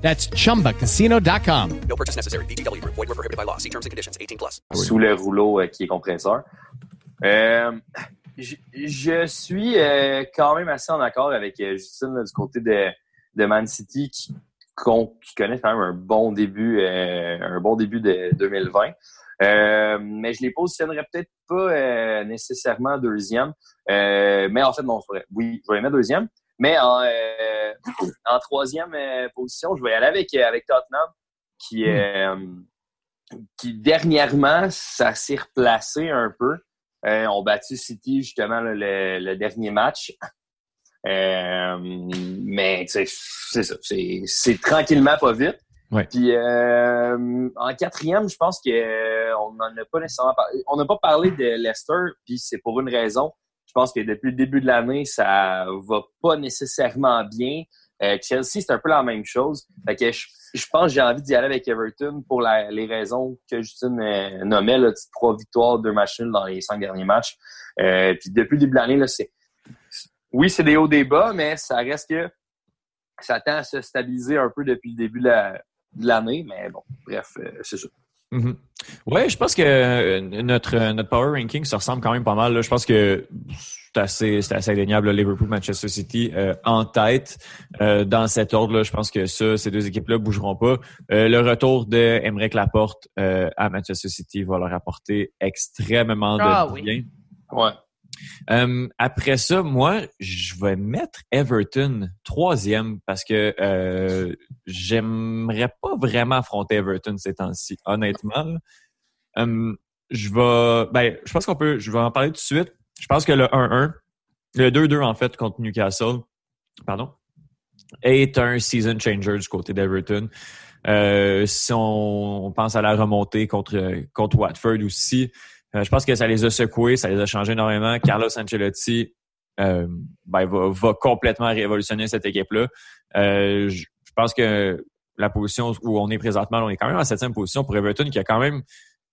That's chumbacasino.com. No purchase necessary. VGW Group. Void were prohibited by law. See terms and conditions. 18 plus. sous le rouleau euh, qui est compresseur. Euh, je, suis euh, quand même assez en accord avec euh, Justine là, du côté de, de Man City qui, qui connaît quand même un bon début, euh, un bon début de 2020. Euh, mais je les positionnerais peut-être pas euh, nécessairement deuxième. Euh, mais en fait, non. Oui, je vais les mettre deuxième. Mais en, euh, en troisième euh, position, je vais y aller avec, avec Tottenham, qui, euh, qui dernièrement, ça s'est replacé un peu. Euh, ont battu City justement là, le, le dernier match. Euh, mais c'est ça. C'est, tranquillement pas vite. Ouais. Puis euh, en quatrième, je pense que euh, on n'en a pas nécessairement parlé. On n'a pas parlé de Leicester, puis c'est pour une raison. Je pense que depuis le début de l'année, ça va pas nécessairement bien. Euh, Chelsea, c'est un peu la même chose. Fait je, je pense que j'ai envie d'y aller avec Everton pour les raisons que Justine euh, nommait, trois victoires, deux matchs dans les cinq derniers matchs. Euh, puis depuis le début de l'année, c'est oui, c'est des hauts des bas, mais ça reste que ça tend à se stabiliser un peu depuis le début de l'année. Mais bon, bref, euh, c'est ça. Mhm. Ouais, je pense que euh, notre, euh, notre power ranking se ressemble quand même pas mal. là. Je pense que c'est assez, c'est assez indéniable. là, Liverpool, Manchester City euh, en tête euh, dans cet ordre-là. Je pense que ça, ces deux équipes-là bougeront pas. Euh, le retour de Emmerich Laporte euh, à Manchester City va leur apporter extrêmement de Ah oui. bien. Ouais. Euh, après ça, moi, je vais mettre Everton troisième parce que euh, j'aimerais pas vraiment affronter Everton ces temps-ci, honnêtement. Euh, je vais, ben, je pense qu'on peut, je vais en parler tout de suite. Je pense que le 1-1, le 2-2 en fait contre Newcastle, pardon, est un season changer du côté d'Everton. Si on, on pense à la remontée contre contre Watford aussi, euh, je pense que ça les a secoués, ça les a changés énormément. Carlos Ancelotti euh, ben, va, complètement révolutionner cette équipe-là. Euh, je, pense que la position où on est présentement, on est quand même en septième position pour Everton, qui a quand même,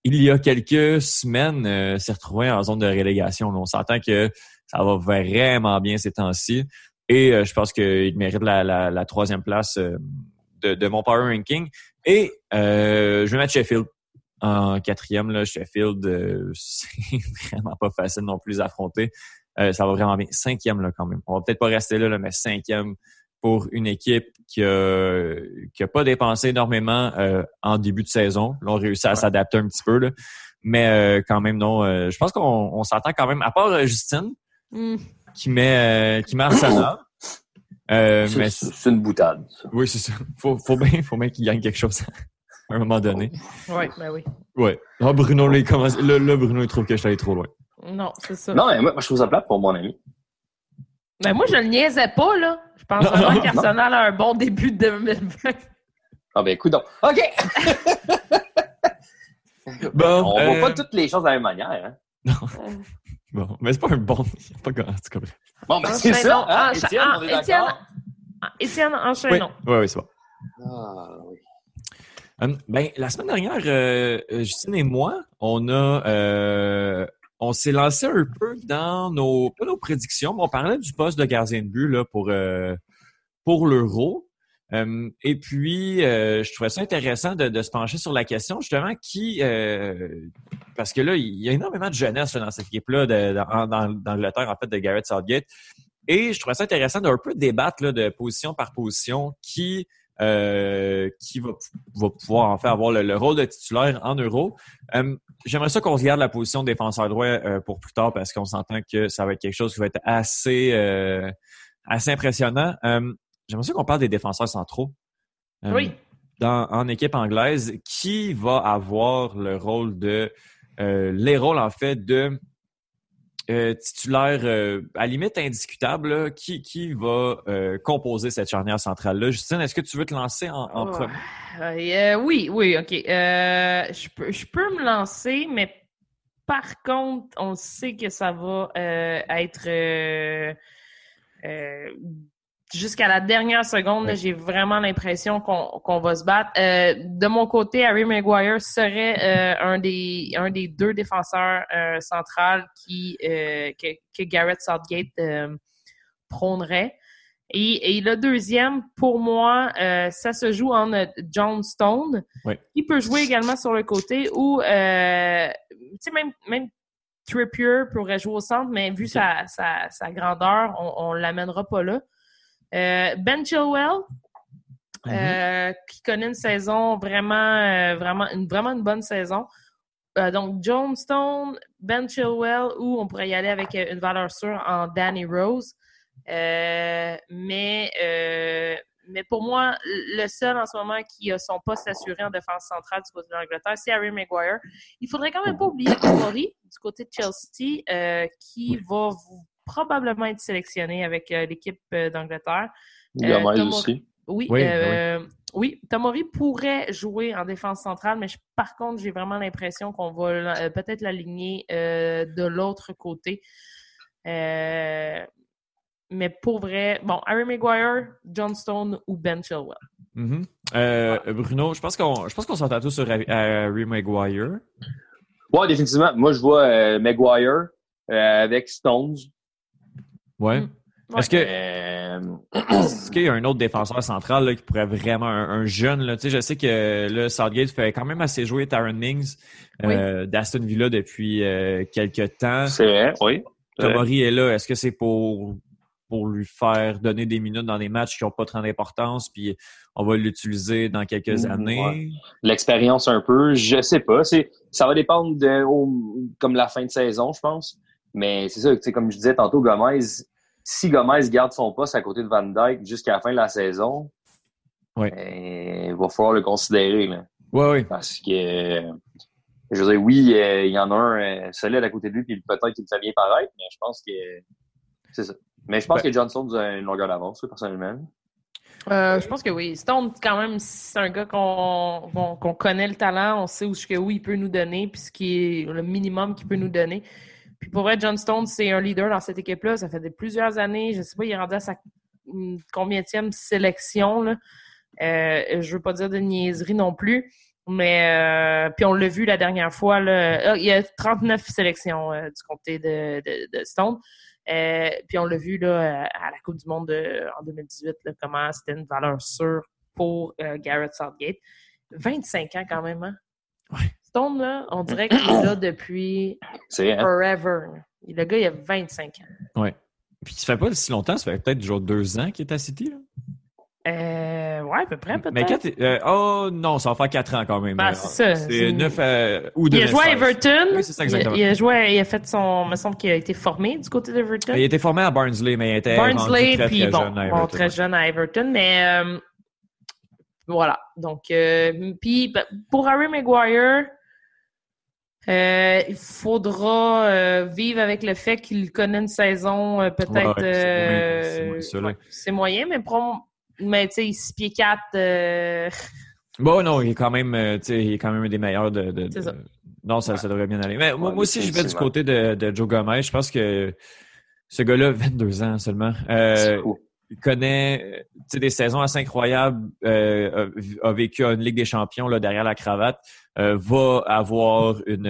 il y a quelques semaines, s'est retrouvé en zone de relégation. On s'entend que ça va vraiment bien ces temps-ci. Et je pense qu'il mérite la, troisième place de, mon power ranking. Et je vais mettre Sheffield en quatrième. Là, Sheffield, euh, c'est vraiment pas facile non plus à affronter. Euh, ça va vraiment bien. Cinquième là quand même. On va peut-être pas rester là, là, mais cinquième pour une équipe qui a, qui a pas dépensé énormément euh, en début de saison. Là, on réussit à s'adapter un petit peu. Là. Mais euh, quand même, non. euh, je pense qu'on on s'entend quand même, à part euh, Justine, Hmm. qui met, euh, qui met Arsenal. Euh, c'est une boutade. ça. oui, c'est ça. Faut, faut bien, faut bien qu'il gagne quelque chose à un moment donné. Oui, ben oui. Ouais. Ah, Bruno, là, il commence, là, là, Bruno, il trouve que je suis allé trop loin. Non, c'est ça. Non, mais moi, je trouve ça plate pour mon ami. Mais moi, je le niaisais pas, là. Je pense Non, vraiment non, qu'Arsenal a un bon début de 2020. Ah ben écoute donc. OK! Bon, On euh, voit pas toutes les choses de la même manière. Hein? Bon, mais c'est pas un bon. Pas grave, c'est comme Bon, ben c'est ça, hein, Étienne, ah, on est Étienne, d'accord? ah, Étienne, Oui, enchaînons. oui, oui, c'est bon. Ah, oui. Hum, ben, la semaine dernière, euh, euh, Justine et moi, on a, euh, on s'est lancé un peu dans nos, pas nos prédictions, mais on parlait du poste de gardien de but pour pour l'euro. Hum, et puis, je trouvais ça intéressant de, se pencher sur la question justement qui, parce que là, il y a énormément de jeunesse dans cette équipe-là dans, dans, en fait, de Garrett Southgate. Et je trouvais ça intéressant d'un peu débattre là, de position par position qui euh, qui va, va pouvoir en fait avoir le, le rôle de titulaire en euro. Euh, J'aimerais ça qu'on se garde la position de défenseur droit euh, pour plus tard parce qu'on s'entend que ça va être quelque chose qui va être assez euh, assez impressionnant. Euh, J'aimerais ça qu'on parle des défenseurs centraux. Oui. Dans, en équipe anglaise, qui va avoir le rôle de euh, les rôles en fait de euh, titulaire euh, à limite indiscutable, là, qui, qui va euh, composer cette charnière centrale-là? Justine, est-ce que tu veux te lancer en, en Ouais. premier? Euh, oui, oui, OK. Euh, je, peux, je peux me lancer, mais par contre, on sait que ça va euh, être euh, euh, jusqu'à la dernière seconde. Oui. J'ai vraiment l'impression qu'on va se battre. Euh, de mon côté, Harry Maguire serait euh, un, des, un des deux défenseurs euh, centrales qui, que, que Garrett Southgate prônerait. Et, et le deuxième, pour moi, ça se joue en John Stone, Oui. qui peut jouer également sur le côté ou, tu sais, même, même Trippier pourrait jouer au centre, mais vu sa, sa, sa grandeur, on, on l'amènera pas là. Euh, ben Chilwell, euh, qui connaît une saison vraiment, euh, vraiment, une, vraiment une bonne saison. Donc, John Stone, Ben Chilwell, ou on pourrait y aller avec une valeur sûre en Danny Rose. Mais, mais pour moi, le seul en ce moment qui a son poste assuré en défense centrale du côté de l'Angleterre, c'est Harry Maguire. Il faudrait quand même pas oublier Tomori du côté de Chelsea, euh, qui va vous- probablement être sélectionné avec euh, l'équipe euh, d'Angleterre. Euh, Tomori- aussi. Oui, Oui, euh, oui, Tomori pourrait jouer en défense centrale, mais je- par contre, j'ai vraiment l'impression qu'on va euh, peut-être l'aligner euh, de l'autre côté. Euh, mais pour vrai, bon, Harry Maguire, John Stone ou Ben Chilwell. Mhm. Euh, Bruno, je pense qu'on je pense qu'on s'entend tous sur Harry Maguire. Ouais, définitivement. Moi, je vois euh, Maguire euh, avec Stones. Ouais. Est-ce que Euh, est-ce qu'il y a un autre défenseur central là, qui pourrait vraiment un, un jeune là, tu sais, je sais que là Southgate fait quand même assez jouer Taron Mings euh, d'Aston Villa depuis euh, quelques temps. C'est vrai, oui. Tomori est là, est-ce que c'est pour pour lui faire donner des minutes dans des matchs qui n'ont pas trop d'importance, puis on va l'utiliser dans quelques Mm, années? ouais. L'expérience un peu, je sais pas. C'est, ça va dépendre de au- comme la fin de saison, je pense. Mais c'est ça, tu sais, comme je disais tantôt, Gomez, si Gomez garde son poste à côté de Van Dyke jusqu'à la fin de la saison, ben, il va falloir le considérer. Là. Ouais, ouais. Parce que, je veux dire, oui, euh, il y en a un euh, solide à côté de lui, puis peut-être qu'il me fait bien paraître, mais je pense que c'est ça. Mais je pense Ben- que Johnson a une longueur d'avance, oui, personnellement. Euh, je pense que oui. Stone, quand même, c'est un gars qu'on connaît le talent, on sait où, jusqu'à où il peut nous donner, puis ce qui est le minimum qu'il peut nous donner. Puis pour vrai, John Stone, c'est un leader dans cette équipe-là. Ça fait plusieurs années. Je sais pas, il est rendu à sa hum, combienième sélection. Là. Euh, je veux pas dire de niaiserie non plus. Mais euh, puis on l'a vu la dernière fois. Ah, il y a 39 sélections euh, du côté de, Stone. Euh, puis on l'a vu là, à la Coupe du Monde de- en 2018, là, comment c'était une valeur sûre pour Garrett Southgate. 25 ans quand même, hein? Stone, là, on dirait qu'il est là depuis C'est vrai, hein? forever. Le gars, il a 25 ans. Ouais. Puis ça fait pas si longtemps, ça fait peut-être genre deux ans qu'il est à City. Là? Euh, ouais, à peu près, peut-être. Mais quand euh, oh non, ça va faire quatre ans quand même. Ben, Euh, c'est ça. C'est C'est- 9 euh, ou 2 Il a joué à Everton. Oui, c'est ça, il, exactement. a, il a joué, il a fait son. Il me semble qu'il a été formé du côté d'Everton. Il était formé à Barnsley, mais il était Barnsley, très, puis très bon, jeune à bon, Everton. très jeune à Everton, mais euh, voilà. Donc, euh, puis pour Harry Maguire, euh, il faudra euh, vivre avec le fait qu'il connaît une saison euh, peut-être. Ouais, c'est moyen, euh, ouais, mais pour, mais tu sais, 6 pieds 4. euh, Bon, non, il est quand même, tu sais, il est quand même un des meilleurs de. de- C'est de- ça. Non, ça, ça devrait bien aller. Mais moi, Ouais, moi aussi, je vais du côté de, de Joe Gomez. Je pense que ce gars-là, 22 ans seulement, euh, connaît euh, des saisons assez incroyables, euh, a, a vécu une Ligue des Champions là, derrière la cravate, euh, va avoir une,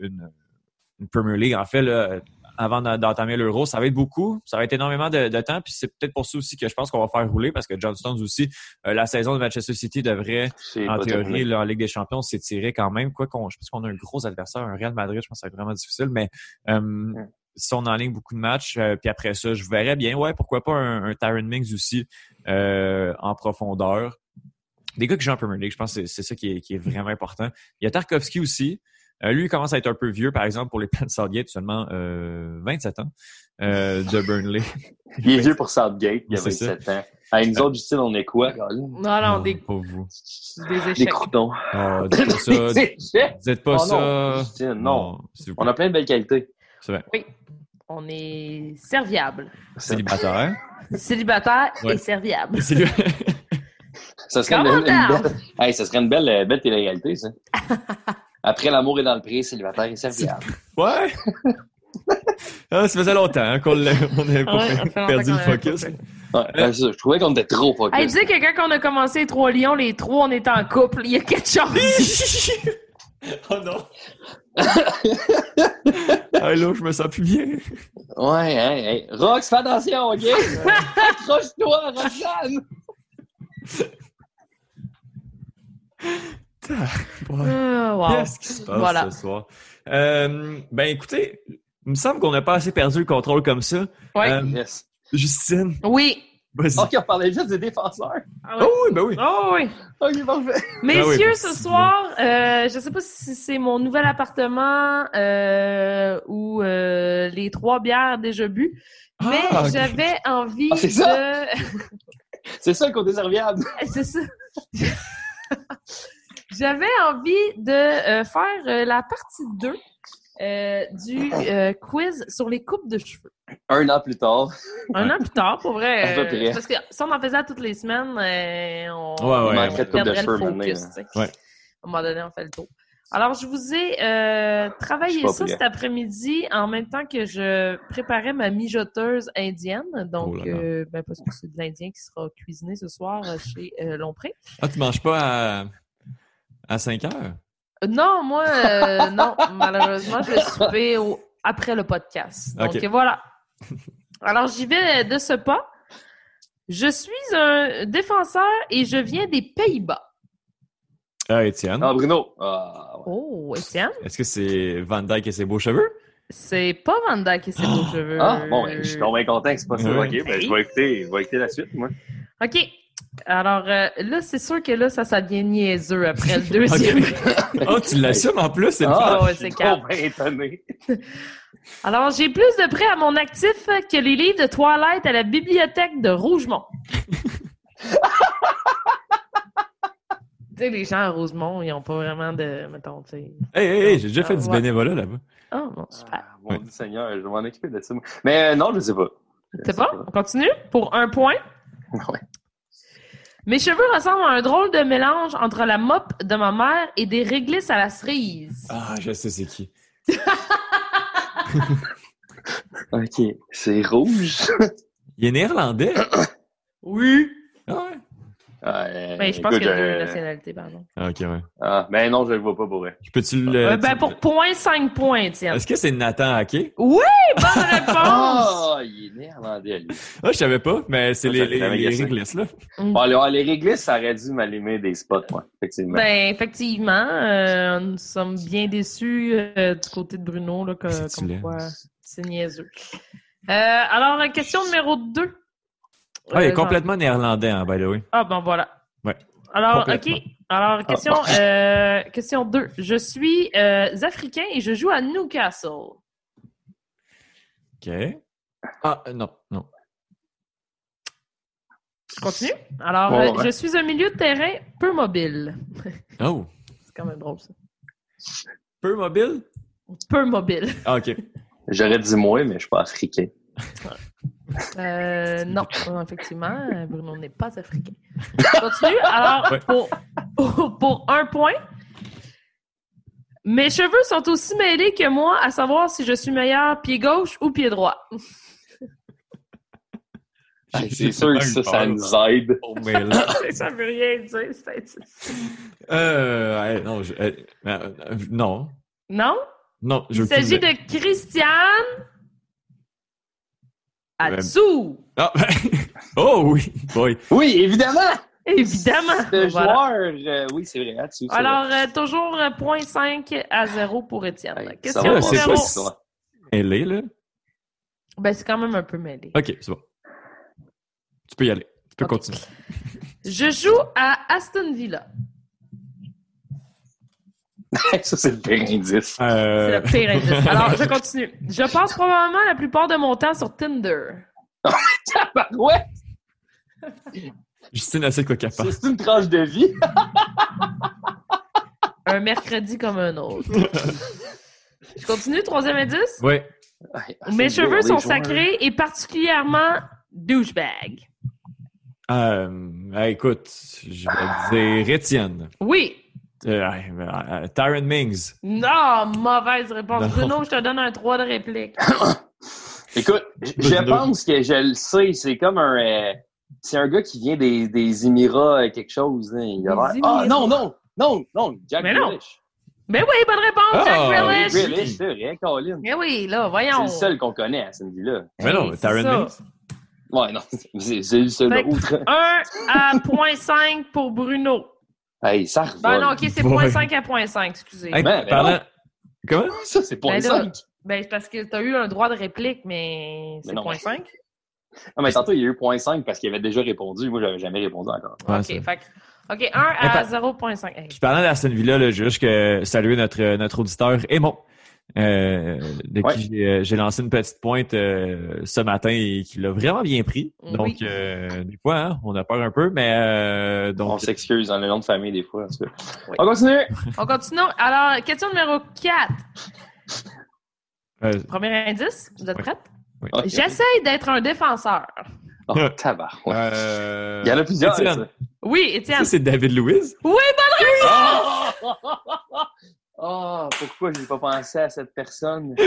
une, une Premier League. En fait, là, avant d'en- d'entamer l'Euro, ça va être beaucoup, ça va être énormément de, de temps, puis c'est peut-être pour ça aussi que je pense qu'on va faire rouler, parce que John Stones aussi, euh, la saison de Manchester City devrait, en théorie, là, en Ligue des Champions, s'étirer quand même. Quoi qu'on, je pense qu'on a un gros adversaire, un Real Madrid, je pense que ça va être vraiment difficile, mais si on enligne beaucoup de matchs, euh, puis après ça, je verrais bien, ouais, pourquoi pas un, un Tyron Mings aussi euh, en profondeur. Des gars qui jouent en Premier League, je pense que c'est- ça qui est, qui est vraiment important. Il y a Tarkovsky aussi. Euh, lui, il commence à être un peu vieux, par exemple, pour les plans de Southgate, seulement euh, 27 ans euh, de Burnley. Il est vieux pour Southgate, il a C'est ça. 27 ans. Hey, nous autres, Justine, on est quoi? Non, non, des, Pas vous. des croutons. Oh, dites pas ça. Des échecs? Dites pas Oh ça. non, Justine, non. On a plein de belles qualités. C'est vrai. Oui. On est serviable. Célibataire. Célibataire Ouais. et serviable. Ça serait une, belle, hey, ça serait une belle, belle télé-réalité, ça. Après l'amour est dans le prix, célibataire et serviable. Ouais. Ah, ça faisait longtemps hein, qu'on n'avait Ouais, perdu le focus. Ouais, ben, je trouvais qu'on était trop focus. Hey, dis que quand on a commencé les trois lions, les trois, on était en couple. Il y a quelque chose. oh non. Là, je me sens plus bien. Ouais, hein, hey. Rox, fais attention, OK? Accroche-toi, Roxane! Ah, wow. Qu'est-ce qui se passe Voilà. ce soir? Euh, ben écoutez, il me semble qu'on n'a pas assez perdu le contrôle comme ça. Ouais. Euh, Yes. Justine, Oui. Ok, on parlait juste des défenseurs. Ah ouais. Oh oui, ben oui. Oh oui. Ok, parfait. Messieurs, Ah oui, ben, ce soir, euh, je sais pas si c'est mon nouvel appartement euh, ou euh, les trois bières déjà bues, mais Ah, j'avais envie Ah, c'est de... ça? C'est ça le côté serviable. c'est ça. j'avais envie de euh, faire euh, la partie 2 euh, du euh, quiz sur les coupes de cheveux. Un an plus tard. Un an plus tard, pour vrai. À peu euh, près. parce que si on en faisait toutes les semaines, euh, on, Ouais, ouais, ouais. manquerait de coupe de cheveux le maintenant. hein. Ouais. À un moment donné, on fait le tour. Alors, je vous ai euh, travaillé ça prêt. cet après-midi en même temps que je préparais ma mijoteuse indienne. Donc, Oh là là. euh, ben, parce que c'est de l'indien qui sera cuisiné ce soir chez euh, Lompré. Ah, tu manges pas à, à 5 heures? Non, moi, euh, non, malheureusement, je vais souper au- après le podcast. Donc, Ok. voilà. Alors, j'y vais de ce pas. Je suis un défenseur et je viens des Pays-Bas. Ah, Étienne. Ah, Bruno. Ah, ouais. Oh, Étienne? Est-ce que c'est Van Dyke et ses beaux cheveux? C'est pas Van Dyke et ses beaux cheveux. Ah, bon, ben, je suis donc bien content que c'est pas ça. Ok, ben, je vais écouter, je vais écouter la suite, moi. OK. Alors, euh, là, c'est sûr que là, ça, ça devient niaiseux après le deuxième. oh, tu l'assumes en plus, c'est le Ah, ouais, je suis c'est trop calme. bien étonné. Alors, j'ai plus de prêts à mon actif que les livres de Twilight à la bibliothèque de Rougemont. tu sais, les gens à Rougemont, ils ont pas vraiment de, mettons, tu sais. Hey, hey, hey, j'ai déjà fait Ah, du ouais. bénévolat là-bas. Oh, bon, super. Ah, mon Dieu Seigneur, je vais m'en occuper de ça. Mais euh, non, je sais pas. C'est sais pas? On continue? Pour un point? Ouais. Mes cheveux ressemblent à un drôle de mélange entre la mop de ma mère et des réglisses à la cerise. Ah, je sais c'est qui. Ok, c'est rouge. Il est néerlandais. Oui. Ah ouais. Ah, euh, Ben, je pense qu'il y a deux nationalités, pardon. Ah, ok, ouais. Ah, ben non, je le vois pas pour vrai. Je peux-tu le. Euh, ben, pour point, 5 points, tiens. Est-ce que c'est Nathan Hacké? Oui, bonne réponse! Ah, il est néerlandais, lui. Ah, je savais pas, mais c'est Ça, les, les, les réglisses, là. Bon, les, les réglisses, ça aurait dû m'allumer des spots, moi, effectivement. Ben, effectivement, euh, nous sommes bien déçus euh, du côté de Bruno, là, que, comme quoi c'est niaiseux. Euh, alors, question numéro 2. Ah, il est complètement néerlandais, hein, by the way. Ah, ben voilà. Ouais. Alors. OK. Alors, question, euh, question 2. Je suis euh, africain et je joue à Newcastle. OK. Ah, euh, non, non. Je continue? Alors, euh, ouais. je suis un milieu de terrain peu mobile. Oh. C'est quand même drôle, ça. Peu mobile? Peu mobile. Ah, OK. J'aurais dit moi, mais je suis pas africain. Euh, non, effectivement, Bruno n'est pas africain. Continue. Alors, Ouais. pour, pour, pour un point, mes cheveux sont aussi mêlés que moi à savoir si je suis meilleur pied gauche ou pied droit. Ah, C'est sûr que ça, ça nous aide. Oh, mais là. Ça veut rien dire. c'est- Euh, ouais, non, je, euh, euh, non. Non? Non, je Il s'agit de Christiane Atsou. Ah, oh oui, boy. Oui, évidemment! Évidemment. Le Voilà. joueur, euh, oui, c'est vrai. Alors, euh, toujours euh, 0.5 à 0 pour Étienne. Ça Question va, c'est numéro... c'est là? Ben, c'est quand même un peu mêlé. OK, c'est bon. Tu peux y aller. Tu peux continuer. Je joue à Aston Villa. ça, c'est le pire indice. C'est Euh, le pire indice. Alors, je continue. Je passe probablement la plupart de mon temps sur Tinder. ouais, Justine a quoi capable. c'est une tranche de vie. Un mercredi comme un autre. Je continue, troisième indice? Oui. Mes C'est cheveux sont sacrés et particulièrement douchebag. Euh, euh, écoute, je vais dire Étienne. Oui. Euh, euh, Tyron Mings. Non, mauvaise réponse. Non. Bruno, je te donne un 3 de réplique. Écoute, je- pense que je le sais. C'est comme un. euh, c'est un gars qui vient des, des Émirats, quelque chose. hein. Il a. Ah, non, non, non, non, Jack Mais non. Mais oui, bonne réponse, Ah, Jack Grealish. Grealish, c'est vrai, Colin. Mais oui, là, C'est voyons. le seul qu'on connaît à cette vie-là. Mais non, c'est Tyron ça. Mings. Ouais, non, c'est c'est le seul Fait que autre. 1 à 0.5 pour Bruno. Hey, ça revole. Ben non, ok, c'est Ouais. 0.5 à 0.5, excusez. Hey, Ben, ben parlant-. Comment? Ça, c'est Ben point là, 5. Ben, c'est parce que t'as eu un droit de réplique, mais c'est non. 0.5. Non, Ah, mais tantôt, il y a eu point 5 parce qu'il avait déjà répondu. Moi, j'avais jamais répondu encore. Ouais, Ok, fait que- ok, 1 Mais à pas- 0.5. Hey. Puis parlant d'Aston Villa, là, j'ai juste que saluer notre, notre auditeur Aimon, euh, de Ouais. qui j'ai, euh, j'ai lancé une petite pointe euh, ce matin et qui l'a vraiment bien pris. Oui. Donc, euh, des fois, hein, on a peur un peu, mais euh, On s'excuse dans le nom de famille des fois. Oui. On continue. On continue. Alors, question numéro 4. euh, Premier indice, vous êtes Oui. prêtes? Oui. J'essaye d'être un défenseur. Oh, tabac. ouais. euh, Il y en a plusieurs. Étienne. Oui, Étienne. Ça, c'est David Louise. Oui, bonne Oh! Oh, pourquoi je n'ai pas pensé à cette personne?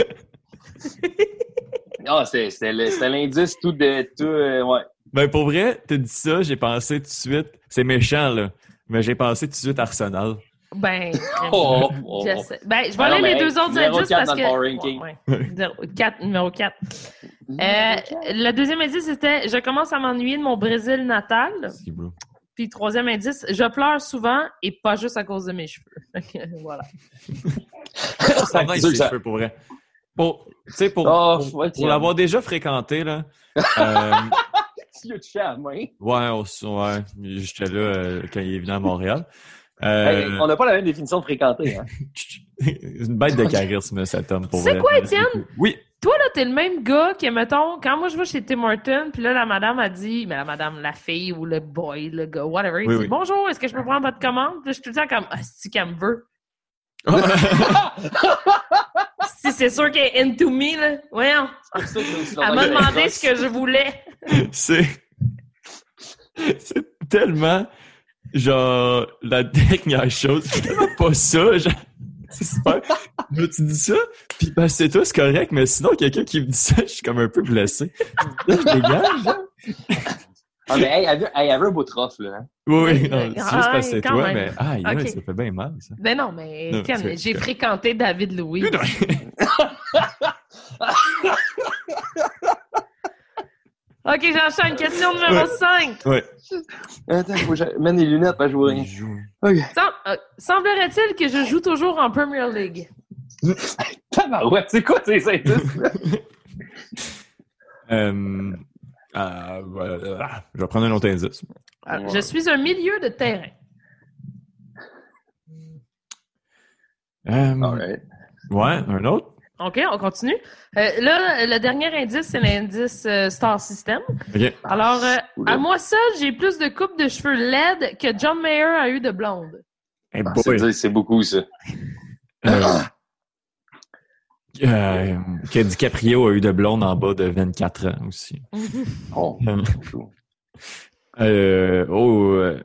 Ah, c'était l'indice tout de tout. euh, ouais. Ben, pour vrai, t'as dit ça, j'ai pensé tout de suite, c'est méchant, là, mais j'ai pensé tout de suite Arsenal. Ben, Oh, oh. j'essaie. Ben, je vais Ben non, aller mais les hey, deux autres indices parce dans le que. Ouais, ouais. Zéro- quatre, numéro 4. le deuxième indice, c'était Je commence à m'ennuyer de mon Brésil natal. Puis troisième indice, je pleure souvent et pas juste à cause de mes cheveux. Voilà. Ça va, ça- cheveux, pour vrai. Pour, tu sais, pour, Oh, pour, ouais, pour l'avoir déjà fréquenté, là, euh, Tu touché à main? ouais, ouais, j'étais là euh, quand il est venu à Montréal. Hey, Euh, on n'a pas la même définition de fréquenter. Hein? une bête de charisme, cet homme, pour C'est quoi, Étienne? Oui. Toi, là, t'es le même gars que, mettons, quand moi je vais chez Tim Hortons, puis là, la madame a dit, mais la madame, la fille ou le boy, le gars, whatever, il Oui, dit oui. Bonjour, est-ce que je peux prendre votre commande? Puis là, je suis tout le temps comme, ah, c'est qu'elle me veut. si c'est sûr qu'elle est into me, là, voyons. Elle m'a demandé. ce que je voulais. c'est c'est tellement genre la dernière chose c'est tellement pas ça genre super Là, tu dis ça puis ben c'est toi c'est correct mais sinon quelqu'un qui me dit ça je suis comme un peu blessé là je dégage là. Ah, mais hey, elle avait un beau trophée, là. hein. oui oui non, c'est juste parce que c'est Ah, toi même. mais aïe aïe, Ok. ça fait bien mal ça Ben non, mais Non, c'est- j'ai fréquenté David Louis. OK, j'enchaîne. Question numéro Ouais. 5. ouais Attends, faut que je mène les lunettes, que je vois rien. Ok. Semblerait-il que je joue toujours en Premier League? Tabarouette, c'est quoi ces indices? euh, euh, voilà. je vais prendre un autre indice Alors, Je suis un milieu de terrain. Euh, Alright. ouais un autre OK, on continue. Euh, là, le dernier indice, c'est l'indice euh, Star System. Alors, euh, à moi seul, j'ai plus de coupes de cheveux LED que John Mayer a eu de blonde. hey Ah, c'est- beaucoup, ça. Euh, euh, que DiCaprio a eu de blonde en bas de 24 ans aussi. Oh. Euh, oh, euh,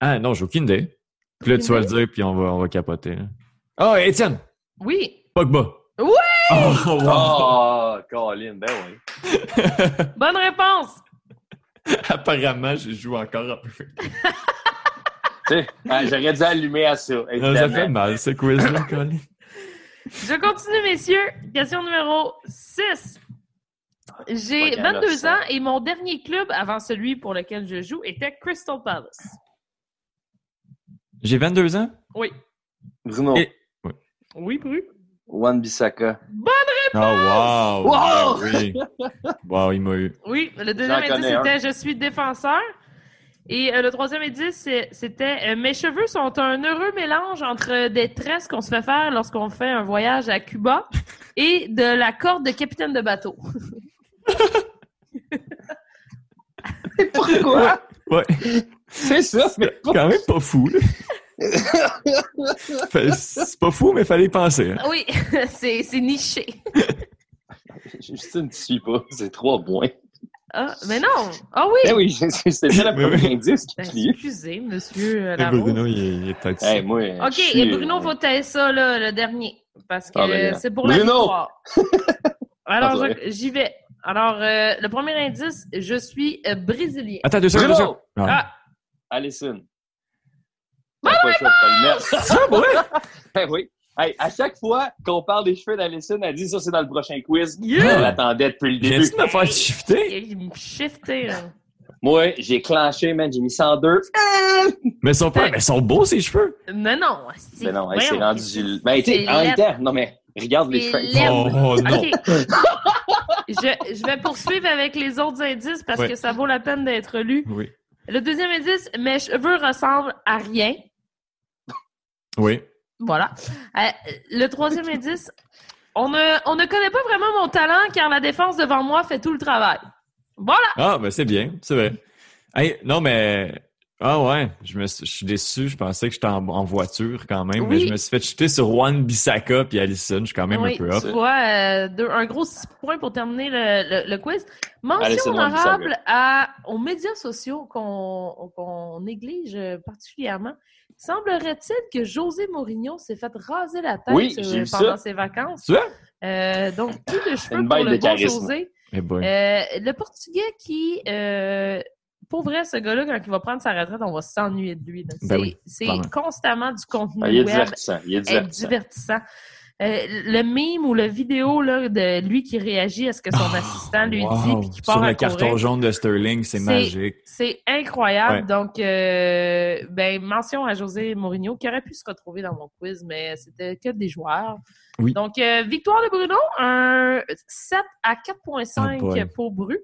ah non, j'ai aucune idée. Puis là, tu vas le dire, puis on va, on va capoter. là. Oh, Étienne! Oui. Pogba! Oui! Oh, wow. Oh, Colin, ben oui. Bonne réponse. Apparemment, je joue encore un peu. Tu sais, ah, j'aurais dû allumer à ça, Non, ça fait mal, ce quiz-là, Colin. Je continue, messieurs. Question numéro 6. J'ai Pas qu'elle a 22 ça. ans et mon dernier club avant celui pour lequel je joue était Crystal Palace. J'ai 22 ans? Oui. Bruno, Et- Oui, Bru. Wan Bissaka. Oh, wow! Wow! Ah, oui. Wow, il m'a eu. Oui, le deuxième indice c'était Je suis défenseur. Et euh, le troisième indice, c'était euh, Mes cheveux sont un heureux mélange entre des tresses qu'on se fait faire lorsqu'on fait un voyage à Cuba et de la corde de capitaine de bateau. Pourquoi? Ouais. C'est ça, mais C'est quand même pas fou, là. C'est pas fou, mais fallait y penser. hein. Oui, c'est c'est niché. Justine, tu suis pas. C'est trois points. Ah, mais non! Ah oui! Eh oui, c'était premier oui. indice qui Ben, excusez, monsieur euh, Le Larose. Bruno, il est, il est peut-être Hey, moi, OK, suis, et Bruno euh, va taire ça, là, le dernier. Parce que Ah, ben, euh, c'est pour la Bruno! victoire. Alors, Ah, je- j'y vais. Alors, euh, le premier indice, je suis euh, brésilien. Attends, deux secondes, deux Bruno! secondes. Ah. Ah, Allison. Mettre. Ça, ouais? Ben oui. Hey, à chaque fois qu'on parle des cheveux d'Allison, elle dit ça, c'est dans le prochain quiz. Yeah! On l'attendait depuis le J'ai début. de me faire shifter. il me shifté, là. Moi, j'ai clenché, man, j'ai mis 102. Mais ils sont pas, mais ils sont beaux, ces cheveux. Non, non. c'est- Mais non, hey, c'est rendu. Ben, tu sais, en même laid. temps, non, mais regarde les cheveux. Oh, oh, non. Je, je vais poursuivre avec les autres indices parce Ouais. que ça vaut la peine d'être lu. Oui. Le deuxième indice, mes cheveux ressemblent à rien. Oui. Voilà. Euh, le troisième indice, on ne, on ne connaît pas vraiment mon talent car la défense devant moi fait tout le travail. Voilà. Ah, ben c'est bien, c'est vrai. Hey, non, mais. Ah ouais, je, me suis, je suis déçu. Je pensais que j'étais en, en voiture quand même, mais je me suis fait chuter sur Juan Bissaka puis Allison. Je suis quand même oui, un peu off. tu vois, euh, deux- un gros six points pour terminer le, le- le quiz. Mention honorable à, aux médias sociaux qu'on qu'on néglige particulièrement. Semblerait-il que José Mourinho s'est fait raser la tête Oui, euh, pendant ça. ses vacances? Tu vois? Euh, donc, plus de cheveux Une pour le de bon. José. Eh boy. Euh, le Portugais qui, euh, pour vrai, ce gars-là, quand il va prendre sa retraite, on va s'ennuyer de lui. Ben C'est oui, constamment du contenu Ah, il est web divertissant. Il est divertissant. divertissant. Euh, le mime ou la vidéo là, de lui qui réagit à ce que son Ah, assistant lui wow. dit puis qui part Sur le carton courir. jaune de Sterling, c'est magique. C'est incroyable. Ouais. Donc, euh, ben, mention à José Mourinho qui aurait pu se retrouver dans mon quiz, mais c'était que des joueurs. Oui. Donc, euh, victoire de Bruno, un 7 à 4.5 Oh boy. pour Bru.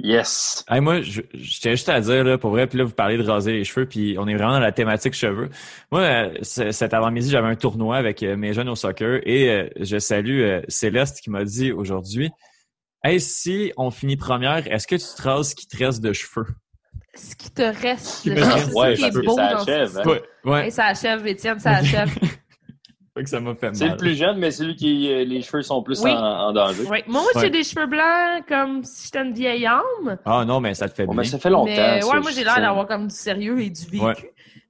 Yes. Hey, moi, je, je tiens juste à dire, là, pour vrai, puis là, vous parlez de raser les cheveux, puis on est vraiment dans la thématique cheveux. Moi, euh, cet avant-midi, j'avais un tournoi avec euh, mes jeunes au soccer et euh, je salue euh, Céleste qui m'a dit aujourd'hui, « Hey, si on finit première, est-ce que tu te rases ce qui te reste de cheveux? Ce qui te reste, reste, ce ouais, qui parce est que beau ça dans achève, ce hein. Ouais, ouais. Hey, ça achève, Étienne, ça achève. Fait que ça m'a fait C'est le plus jeune, mais celui qui euh, les cheveux sont plus Oui. en, en danger. Oui. Moi, moi j'ai Ouais. des cheveux blancs comme si j'étais une vieille âme. Ah non, mais ça te fait Bon, bien. mais ça fait longtemps. Mais ça, ouais, moi, j'ai l'air d'avoir comme du sérieux et du vécu. Ouais.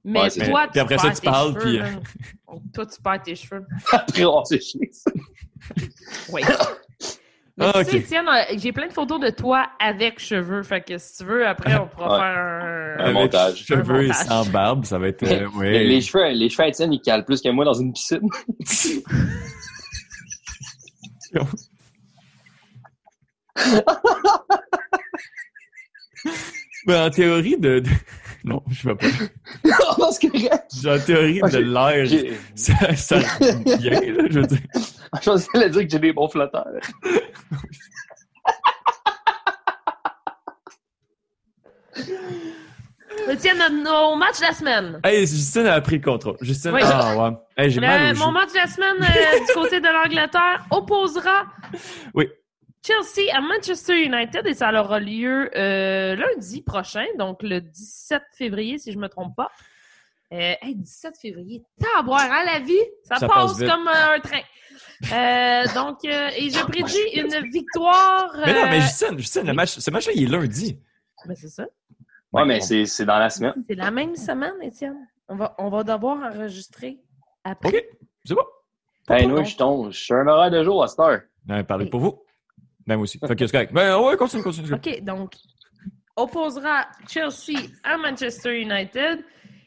Mais Ouais, toi, tu Puis après ça, tu tes parles, cheveux, puis-. Toi, tu perds tes cheveux. Après, on s'est. Oui. Mais Ah, tu sais, Étienne, euh, j'ai plein de photos de toi avec cheveux. Fait que si tu veux, après, on pourra Ouais. faire un... Montage. Cheveux et Un montage. sans barbe, ça va être... euh, ouais. Les, les cheveux, les cheveux à Étienne, ils calent plus que moi dans une piscine. Mais en théorie de... de- Non, je vais pas. non, c'est correct. En théorie de l'air, ça, ça vient, là, je veux dire. Je pensais dire que j'ai des bons flotteurs. Nos matchs de la semaine. Hey, Justine a pris le contrôle. Justine, Oui. ah ouais. Hey, j'ai mal Le- au mon match de la semaine euh, du côté de l'Angleterre opposera Oui. Chelsea à Manchester United et ça aura lieu euh, lundi prochain, donc le 17 février, si je me trompe pas. Euh, hey, 17 février, taboire, hein, la vie? Ça, Ça passe, comme un train. Euh, donc, euh, et je prédis une victoire. Mais non, mais Justine, Justine, le match, ce match-là, il est lundi. ben, c'est ça. Ouais, mais c'est c'est dans la semaine. C'est la même semaine, Étienne. On va, on va devoir enregistrer après. OK, c'est bon. Hey, nous, je tombe. Je suis un horaire de jour à cette heure. Non, parlez pour vous. Ben, moi aussi. Fait que c'est correct. Ben, ouais, continue, continue. OK, donc, opposera Chelsea à Manchester United.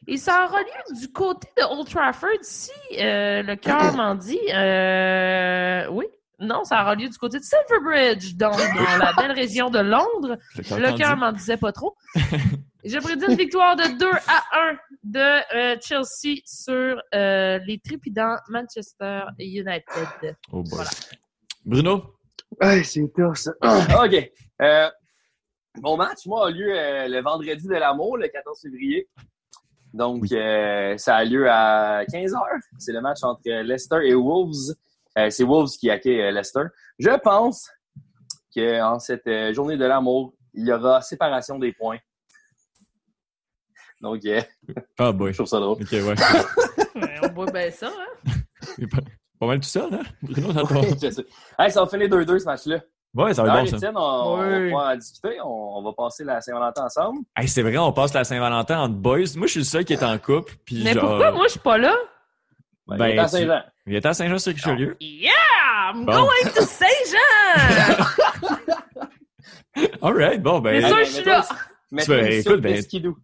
Et ça aura lieu du côté de Old Trafford, si euh, le cœur m'en dit. Euh, oui. Non, ça aura lieu du côté de Silverbridge, donc dans la belle région de Londres. Le cœur m'en disait pas trop. Je prédis une victoire de 2 à 1 de euh, Chelsea sur euh, les trépidants Manchester United. Oh boy. Voilà. Bruno? Hey, c'est tough, ça. OK. Euh, mon match, moi, a lieu euh, le vendredi de l'amour, le 14 février. Donc, euh, ça a lieu à 15h. C'est le match entre Leicester et Wolves. Euh, c'est Wolves qui accueille euh, Leicester. Je pense qu'en cette euh, journée de l'amour, il y aura séparation des points. Donc, euh, Ah, boy. je trouve ça drôle. OK, ouais. Ouais, on voit bien ça, hein? Pas, pas mal tout seul, hein? Bruno. Je sais. Hey, ça va finir 2-2 ce match-là. Ouais, ça va être bon, ça. Étienne, on, Oui. on va pouvoir en discuter. On, on va passer la Saint-Valentin ensemble. Hey, c'est vrai, on passe la Saint-Valentin entre boys. Moi, je suis le seul qui est en couple. Puis Mais genre, pourquoi moi je suis pas là? Ben, Ben, il est à tu- Saint-Jean. Il était à Saint-Jean-sur-Richelieu. Yeah! I'm Bon. going to Saint-Jean! All right, bon, ben... Mais ça, je suis là. Ben, une écoute, soupe ben- de skidoo.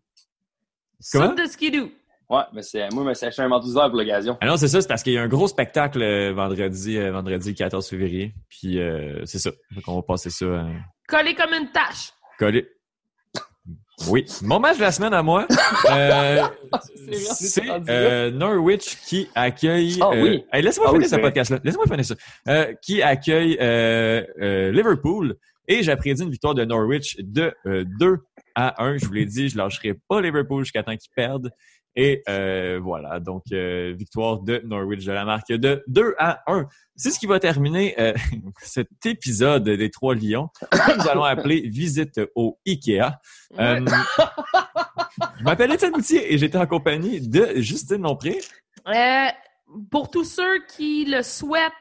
Comment? Soupe de skidoo. Ouais, mais c'est, moi, je me suis acheté un manteau d'hiver pour l'occasion. Ah non, c'est ça, c'est parce qu'il y a un gros spectacle euh, vendredi, euh, vendredi 14 février. Puis euh, c'est ça. Donc on va passer ça Collé comme une tâche. collé. Oui, mon match de la semaine à moi, euh, c'est euh, Norwich qui accueille. Ah euh, oui. hey, laissez-moi Ah finir oui, ce podcast-là. Laissez-moi finir ça. Euh, qui accueille euh, euh, Liverpool et j'ai prédit une victoire de Norwich de euh, 2 à 1. Je vous l'ai dit, je lâcherai pas Liverpool jusqu'à temps qu'ils perdent. Et euh, voilà, donc euh, victoire de Norwich de la marque de 2 à 1. C'est ce qui va terminer euh, cet épisode des Trois Lions que nous allons appeler Visite au Ikea. Je m'appelle Étienne Moutier et j'étais en compagnie de Justine Lompré. Pour tous ceux qui le souhaitent,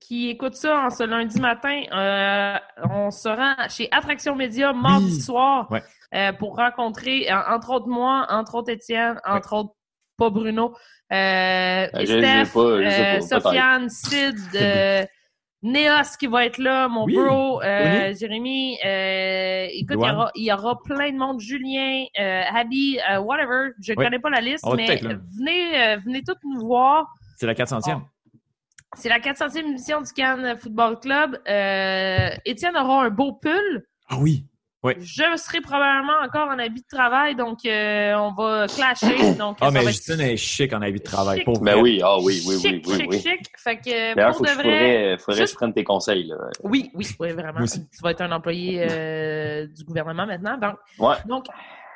qui écoutent ça en ce lundi matin, on se rend chez Attraction Média mardi soir Ouais. Euh, pour rencontrer, en- entre autres moi, entre autres Étienne, entre autres pas Bruno, euh, je- je Steph, pas, je euh, pas. Sofiane, Sid, euh, Néos qui va être là, mon Oui, bro, euh. Jérémy. euh, écoute, il y, aura, il y aura plein de monde. Julien, euh, Abby, euh, whatever. Je Oui. connais pas la liste, On mais venez, euh, venez tous nous voir. C'est la 400e. C'est la 400e émission du Cannes Football Club. Euh, Étienne aura un beau pull. Ah oui. Oui. Je serai probablement encore en habit de travail, donc euh, on va clasher. Donc, Ah, mais être Justine est chic en habit de travail. Chic. Pour Ben oui, ah oui, oui, oui, chic, oui, chic, oui. chic. Fait que D'ailleurs, pour faut de que vrai, faudrait, faudrait juste- je prenne tes conseils, là. Oui, oui, oui, vraiment. Tu vas être un employé euh, du gouvernement maintenant. Donc, Ouais. donc,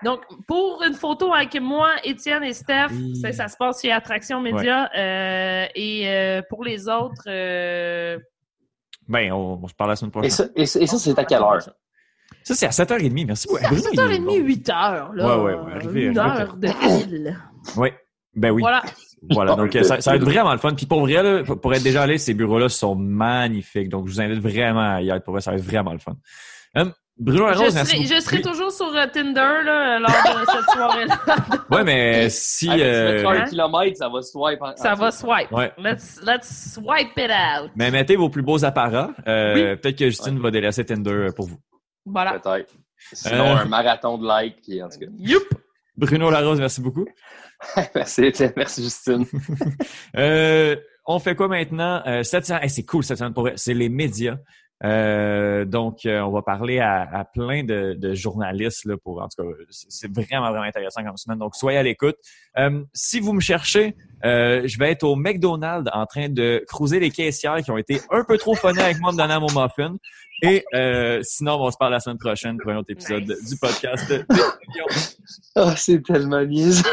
donc, pour une photo avec moi, Étienne et Steph, ça, ça se passe chez Attraction Média. euh, et euh, pour les autres, euh, Ben, on, on se parle la semaine prochaine. Et ça, et ça, et ça, c'est à quelle heure? Ça, c'est à 7h30. Merci beaucoup. Est 7h30, bon. 8h, là. Ouais, ouais, ouais, arrivé, Une arrivé. heure de fil. Oui. Ben oui. Voilà. Voilà, donc euh, ça, ça va être vraiment le fun. Puis pour vrai, là, pour être déjà allé, ces bureaux-là sont magnifiques. Donc je vous invite vraiment à y aller. Pour vrai, ça va être vraiment le fun. Hum, Bruno Je Larose, merci serai, je serai toujours sur euh, Tinder là, lors de cette soirée-là. Ouais, mais si... Ah, euh, un Hein? kilomètre, ça va swipe. en- Ça va swipe. Ouais. Let's, let's swipe it out. Mais mettez vos plus beaux apparats. Euh, Oui. Peut-être que Justine va délaisser Tinder pour vous. Voilà. Peut-être. Sinon, Euh. un marathon de likes, puis en tout cas. Youp! Bruno Larose, merci beaucoup. merci, merci, Justine. Euh, on fait quoi maintenant? Euh, cette semaine, hey, c'est cool cette semaine pour. C'est les médias. Euh, donc, euh, on va parler à, à plein de, de journalistes là, pour en tout cas, c'est vraiment vraiment intéressant comme semaine. Donc, soyez à l'écoute. Euh, si vous me cherchez, euh, je vais être au McDonald's en train de cruiser les caissières qui ont été un peu trop funnées avec moi en me donnant mon muffin. Et euh, sinon, on se parler la semaine prochaine pour un autre épisode Nice. du podcast. Ah, c'est tellement niaiseux.